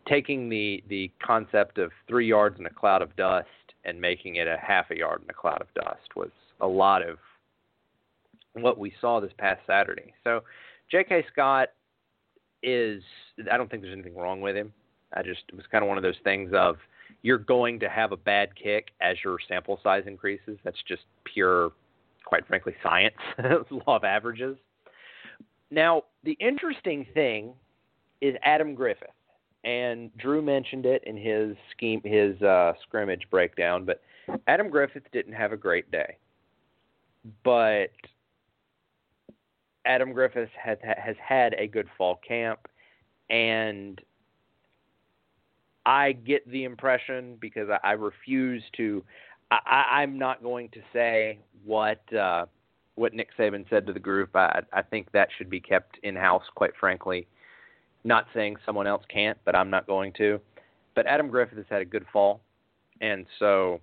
taking the the concept of three yards in a cloud of dust and making it a half a yard in a cloud of dust was a lot of what we saw this past Saturday. So J.K. Scott is I don't think there's anything wrong with him. I just it was kind of one of those things of you're going to have a bad kick as your sample size increases. That's just pure quite frankly, science, law of averages. Now, the interesting thing is Adam Griffith. And Drew mentioned it in his scheme, his uh, scrimmage breakdown. But Adam Griffith didn't have a great day. But Adam Griffith has has had a good fall camp, and I get the impression because I, I refuse to. I, I'm not going to say what uh, what Nick Saban said to the group. I, I think that should be kept in house, quite frankly. Not saying someone else can't, but I'm not going to. But Adam Griffith has had a good fall, and so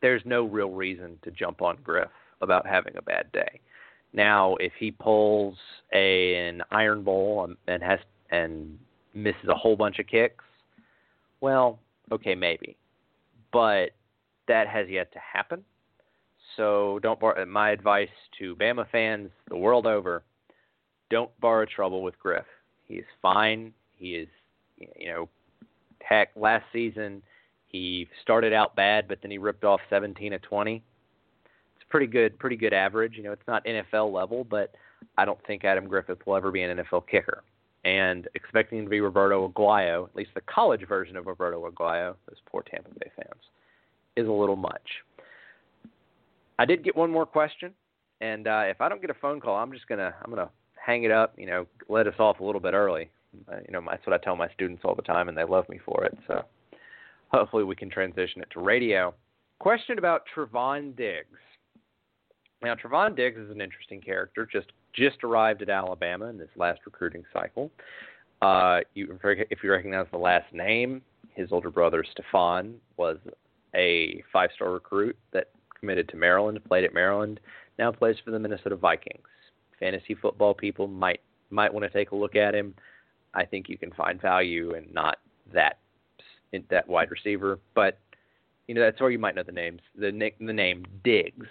there's no real reason to jump on Griff about having a bad day. Now, if he pulls a, an iron bowl and has and misses a whole bunch of kicks, well, okay, maybe, but that has yet to happen. So don't. My advice to Bama fans the world over: don't borrow trouble with Griff. He is fine. He is, you know, heck, last season he started out bad, but then he ripped off 17 of 20. It's pretty good, pretty good average. You know, it's not NFL level, but I don't think Adam Griffith will ever be an NFL kicker. And expecting him to be Roberto Aguayo, at least the college version of Roberto Aguayo, those poor Tampa Bay fans, is a little much. I did get one more question, and uh, if I don't get a phone call, I'm just gonna I'm gonna hang it up. You know, let us off a little bit early. Uh, you know, that's what I tell my students all the time, and they love me for it. So hopefully we can transition it to radio. Question about Trevon Diggs. Now, Trevon Diggs is an interesting character. Just just arrived at Alabama in this last recruiting cycle. Uh, you, if you recognize the last name, his older brother Stefon was a five-star recruit that committed to Maryland, played at Maryland, now plays for the Minnesota Vikings. Fantasy football people might might want to take a look at him. I think you can find value in not that that wide receiver, but you know that's where you might know the names. The nick, the name Diggs,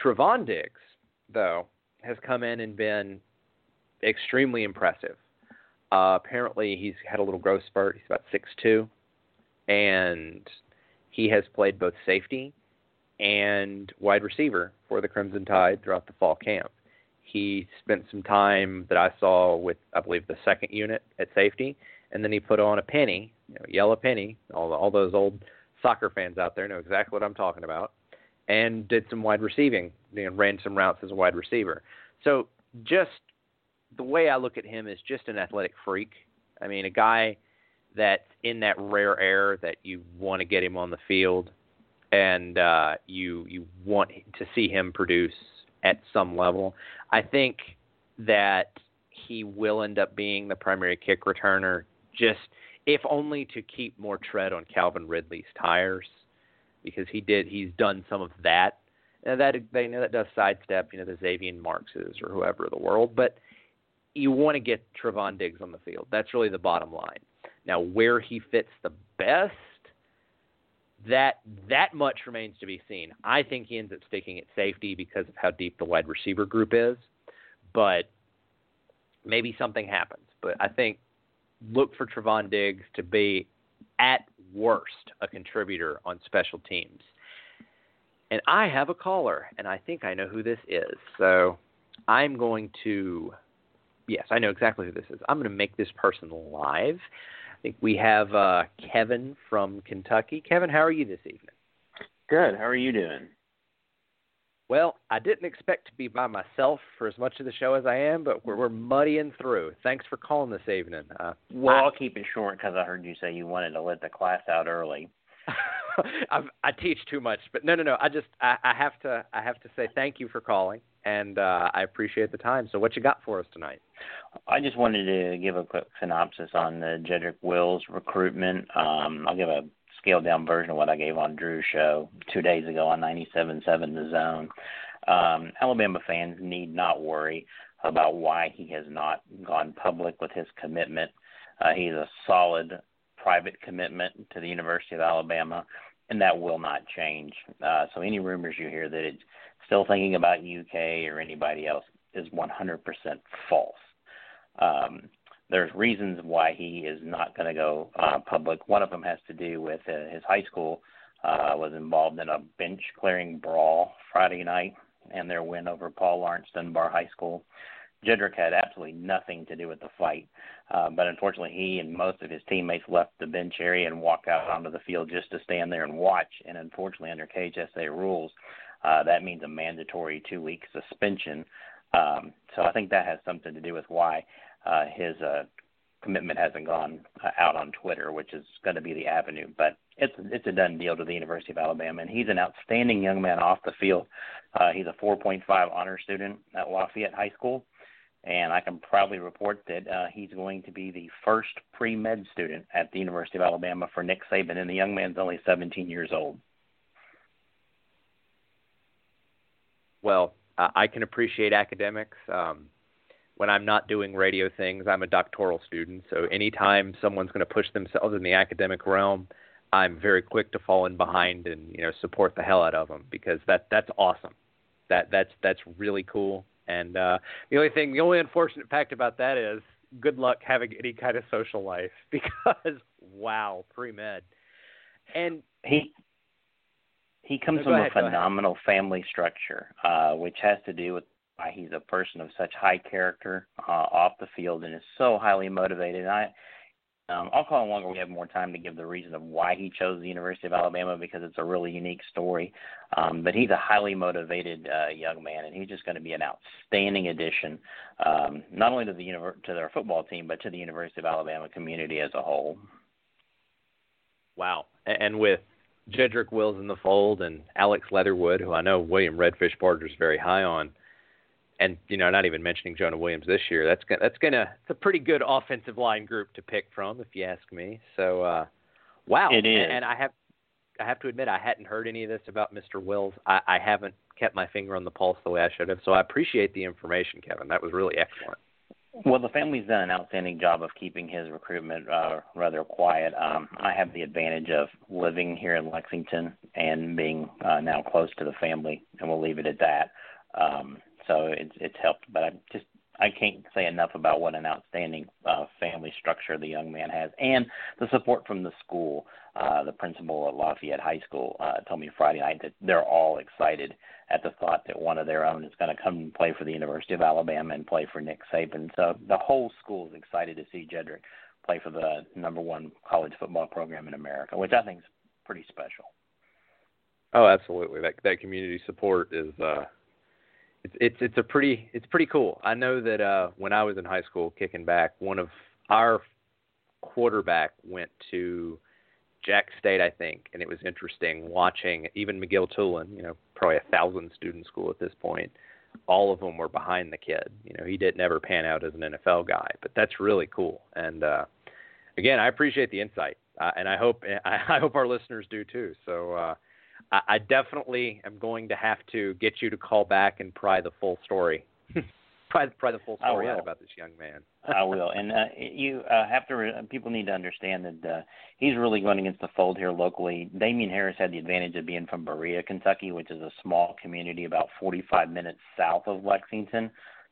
Trevon Diggs, though, has come in and been extremely impressive. Uh, apparently, he's had a little growth spurt. He's about six two, and he has played both safety and wide receiver for the Crimson Tide throughout the fall camp. He spent some time that I saw with, I believe, the second unit at safety, and then he put on a penny, you know, yellow penny. All all those old soccer fans out there know exactly what I'm talking about, and did some wide receiving, you know, ran some routes as a wide receiver. So just the way I look at him is just an athletic freak. I mean, a guy that's in that rare air that you want to get him on the field and uh, you you want to see him produce at some level. I think that he will end up being the primary kick returner, just if only to keep more tread on Calvin Ridley's tires, because he did he's done some of that. And that they know that does sidestep, you know, the Xavian Markses or whoever the world, but you want to get Trevon Diggs on the field. That's really the bottom line. Now, where he fits the best that that much remains to be seen. I think he ends up sticking at safety because of how deep the wide receiver group is, but maybe something happens. But I think look for Trevon Diggs to be at worst a contributor on special teams. And I have a caller, and I think I know who this is. So I'm going to, yes, I know exactly who this is. I'm going to make this person live. I think we have uh, Kevin from Kentucky. Kevin, how are you this evening? Good. How are you doing? Well, I didn't expect to be by myself for as much of the show as I am, but we're, we're muddying through. Thanks for calling this evening. Uh, well, I, will keep it short because I heard you say you wanted to let the class out early. I, I teach too much, but no, no, no. I just I, I have to I have to say thank you for calling, and uh, I appreciate the time. So, what you got for us tonight? I just wanted to give a quick synopsis on the Jedrick Wills recruitment. Um, I'll give a scaled down version of what I gave on Drew's show two days ago on 97.7 The Zone. Um, Alabama fans need not worry about why he has not gone public with his commitment. Uh, he's a solid private commitment to the University of Alabama, and that will not change. Uh, so any rumors you hear that it's still thinking about UK or anybody else is 100% false. Um, there's reasons why he is not going to go uh, public. One of them has to do with uh, his high school uh, was involved in a bench clearing brawl Friday night and their win over Paul Lawrence Dunbar High School. Jedrick had absolutely nothing to do with the fight, uh, but unfortunately, he and most of his teammates left the bench area and walked out onto the field just to stand there and watch. And unfortunately, under KHSA rules, uh, that means a mandatory two-week suspension. Um, so I think that has something to do with why uh, his uh, commitment hasn't gone uh, out on Twitter, which is going to be the avenue. But it's it's a done deal to the University of Alabama, and he's an outstanding young man off the field. Uh, he's a 4.5 honor student at Lafayette High School, and I can proudly report that uh, he's going to be the first pre-med student at the University of Alabama for Nick Saban, and the young man's only 17 years old. Well, I can appreciate academics. Um, when I'm not doing radio things, I'm a doctoral student. So anytime someone's going to push themselves in the academic realm, I'm very quick to fall in behind and you know support the hell out of them because that that's awesome. That that's that's really cool. And uh, the only thing, the only unfortunate fact about that is, good luck having any kind of social life because wow, pre med. And he he comes no, from ahead, a phenomenal family structure, uh, which has to do with why he's a person of such high character uh, off the field and is so highly motivated. And I, um, I'll call him longer. We have more time to give the reason of why he chose the University of Alabama because it's a really unique story. Um, but he's a highly motivated uh, young man, and he's just going to be an outstanding addition, um, not only to the univer- to their football team, but to the University of Alabama community as a whole. Wow! And with Jedrick Wills in the fold and Alex Leatherwood, who I know William Redfish Barger is very high on, and you know, not even mentioning Jonah Williams this year. That's gonna, that's gonna it's a pretty good offensive line group to pick from, if you ask me. So, uh, wow, it is. And, and I have I have to admit I hadn't heard any of this about Mr. Wills. I, I haven't kept my finger on the pulse the way I should have. So I appreciate the information, Kevin. That was really excellent. Well, the family's done an outstanding job of keeping his recruitment uh, rather quiet. Um, I have the advantage of living here in Lexington and being uh, now close to the family, and we'll leave it at that. Um, so it's it's helped. But I just I can't say enough about what an outstanding uh, family structure the young man has, and the support from the school. Uh, the principal at Lafayette High School uh, told me Friday night that they're all excited at the thought that one of their own is going to come and play for the University of Alabama and play for Nick Saban. So the whole school is excited to see Jedrick play for the number one college football program in America, which I think is pretty special. Oh, absolutely. That that community support is uh, it's it's it's a pretty it's pretty cool. I know that uh when I was in high school kicking back, one of our quarterback went to Jax State, I think, and it was interesting watching even McGill Toolen, you know, probably a thousand student school at this point. All of them were behind the kid. You know, he didn't ever pan out as an NFL guy, but that's really cool. And uh again, I appreciate the insight, uh, and I hope I hope our listeners do too. So uh I, I definitely am going to have to get you to call back and pry the full story. pry, pry the full story out about this young man. I will, and uh, you uh, have to. Re- people need to understand that uh, he's really going against the fold here locally. Damien Harris had the advantage of being from Berea, Kentucky, which is a small community about 45 minutes south of Lexington.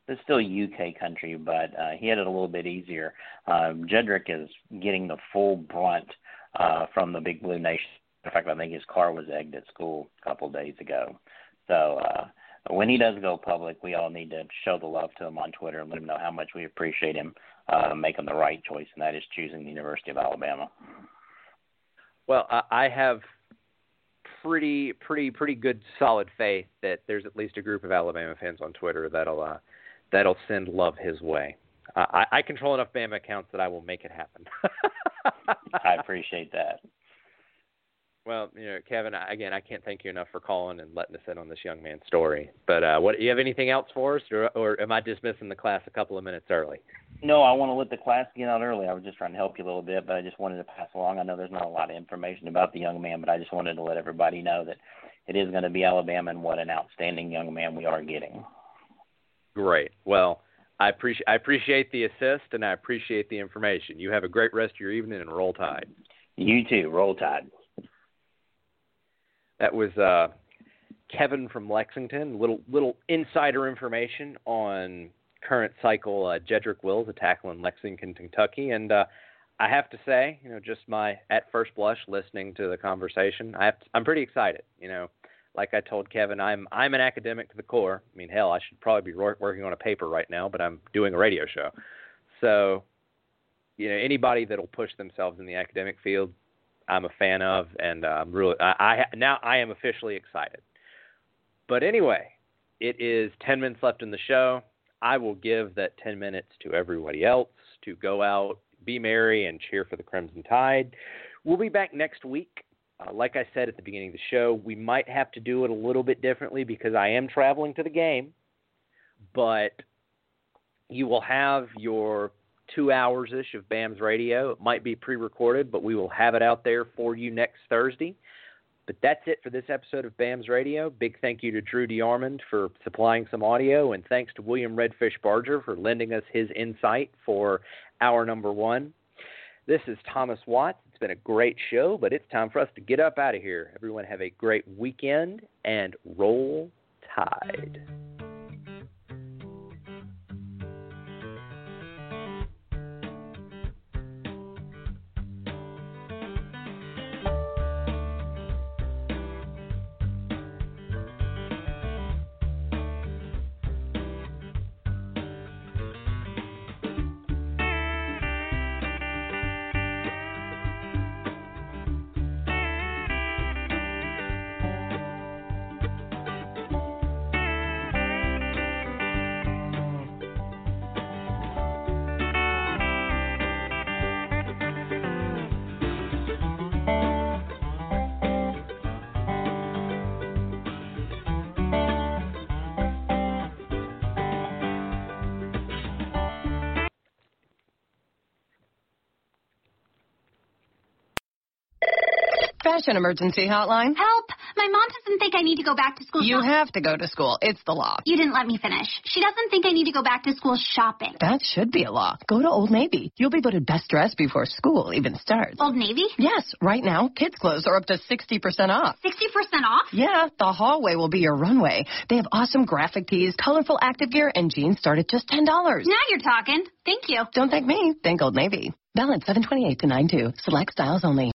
It's still UK country, but uh, he had it a little bit easier. Um, Jedrick is getting the full brunt uh, from the Big Blue Nation in fact, I think his car was egged at school a couple of days ago. So uh, when he does go public, we all need to show the love to him on Twitter and let him know how much we appreciate him uh, making the right choice, and that is choosing the University of Alabama. Well, I have pretty, pretty, pretty good, solid faith that there's at least a group of Alabama fans on Twitter that'll uh, that'll send love his way. Uh, I, I control enough Bama accounts that I will make it happen. I appreciate that. Well, you know, Kevin, again, I can't thank you enough for calling and letting us in on this young man's story. But uh, what you have anything else for us, or, or am I dismissing the class a couple of minutes early? No, I want to let the class get out early. I was just trying to help you a little bit, but I just wanted to pass along. I know there's not a lot of information about the young man, but I just wanted to let everybody know that it is going to be Alabama, and what an outstanding young man we are getting. Great. Well, I appreciate I appreciate the assist, and I appreciate the information. You have a great rest of your evening, and roll tide. You too. Roll tide. That was uh, Kevin from Lexington. Little little insider information on current cycle uh, Jedrick Wills, a tackle in Lexington, Kentucky, and uh, I have to say, you know, just my at first blush listening to the conversation, I have to, I'm pretty excited. You know, like I told Kevin, I'm I'm an academic to the core. I mean, hell, I should probably be working on a paper right now, but I'm doing a radio show. So, you know, anybody that'll push themselves in the academic field, I'm a fan of, and uh, I'm really I, I now I am officially excited. But anyway, it is 10 minutes left in the show. I will give that 10 minutes to everybody else to go out, be merry, and cheer for the Crimson Tide. We'll be back next week. Uh, like I said at the beginning of the show, we might have to do it a little bit differently because I am traveling to the game. But you will have your two hours ish of BAMS radio. It might be pre recorded, but we will have it out there for you next Thursday. But that's it for this episode of BAMS Radio. Big thank you to Drew DeArmond for supplying some audio, and thanks to William Redfish Barger for lending us his insight for hour number one. This is Thomas Watts. It's been a great show, but it's time for us to get up out of here. Everyone have a great weekend and roll tide. Fashion emergency hotline. Help! My mom doesn't think I need to go back to school. You shop- have to go to school. It's the law. You didn't let me finish. She doesn't think I need to go back to school shopping. That should be a law. Go to Old Navy. You'll be voted best dressed before school even starts. Old Navy? Yes, right now, kids' clothes are up to 60% off. 60% off? Yeah, the hallway will be your runway. They have awesome graphic tees, colorful active gear, and jeans start at just $10. Now you're talking. Thank you. Don't thank me. Thank Old Navy. Balance 728 to 92. Select styles only.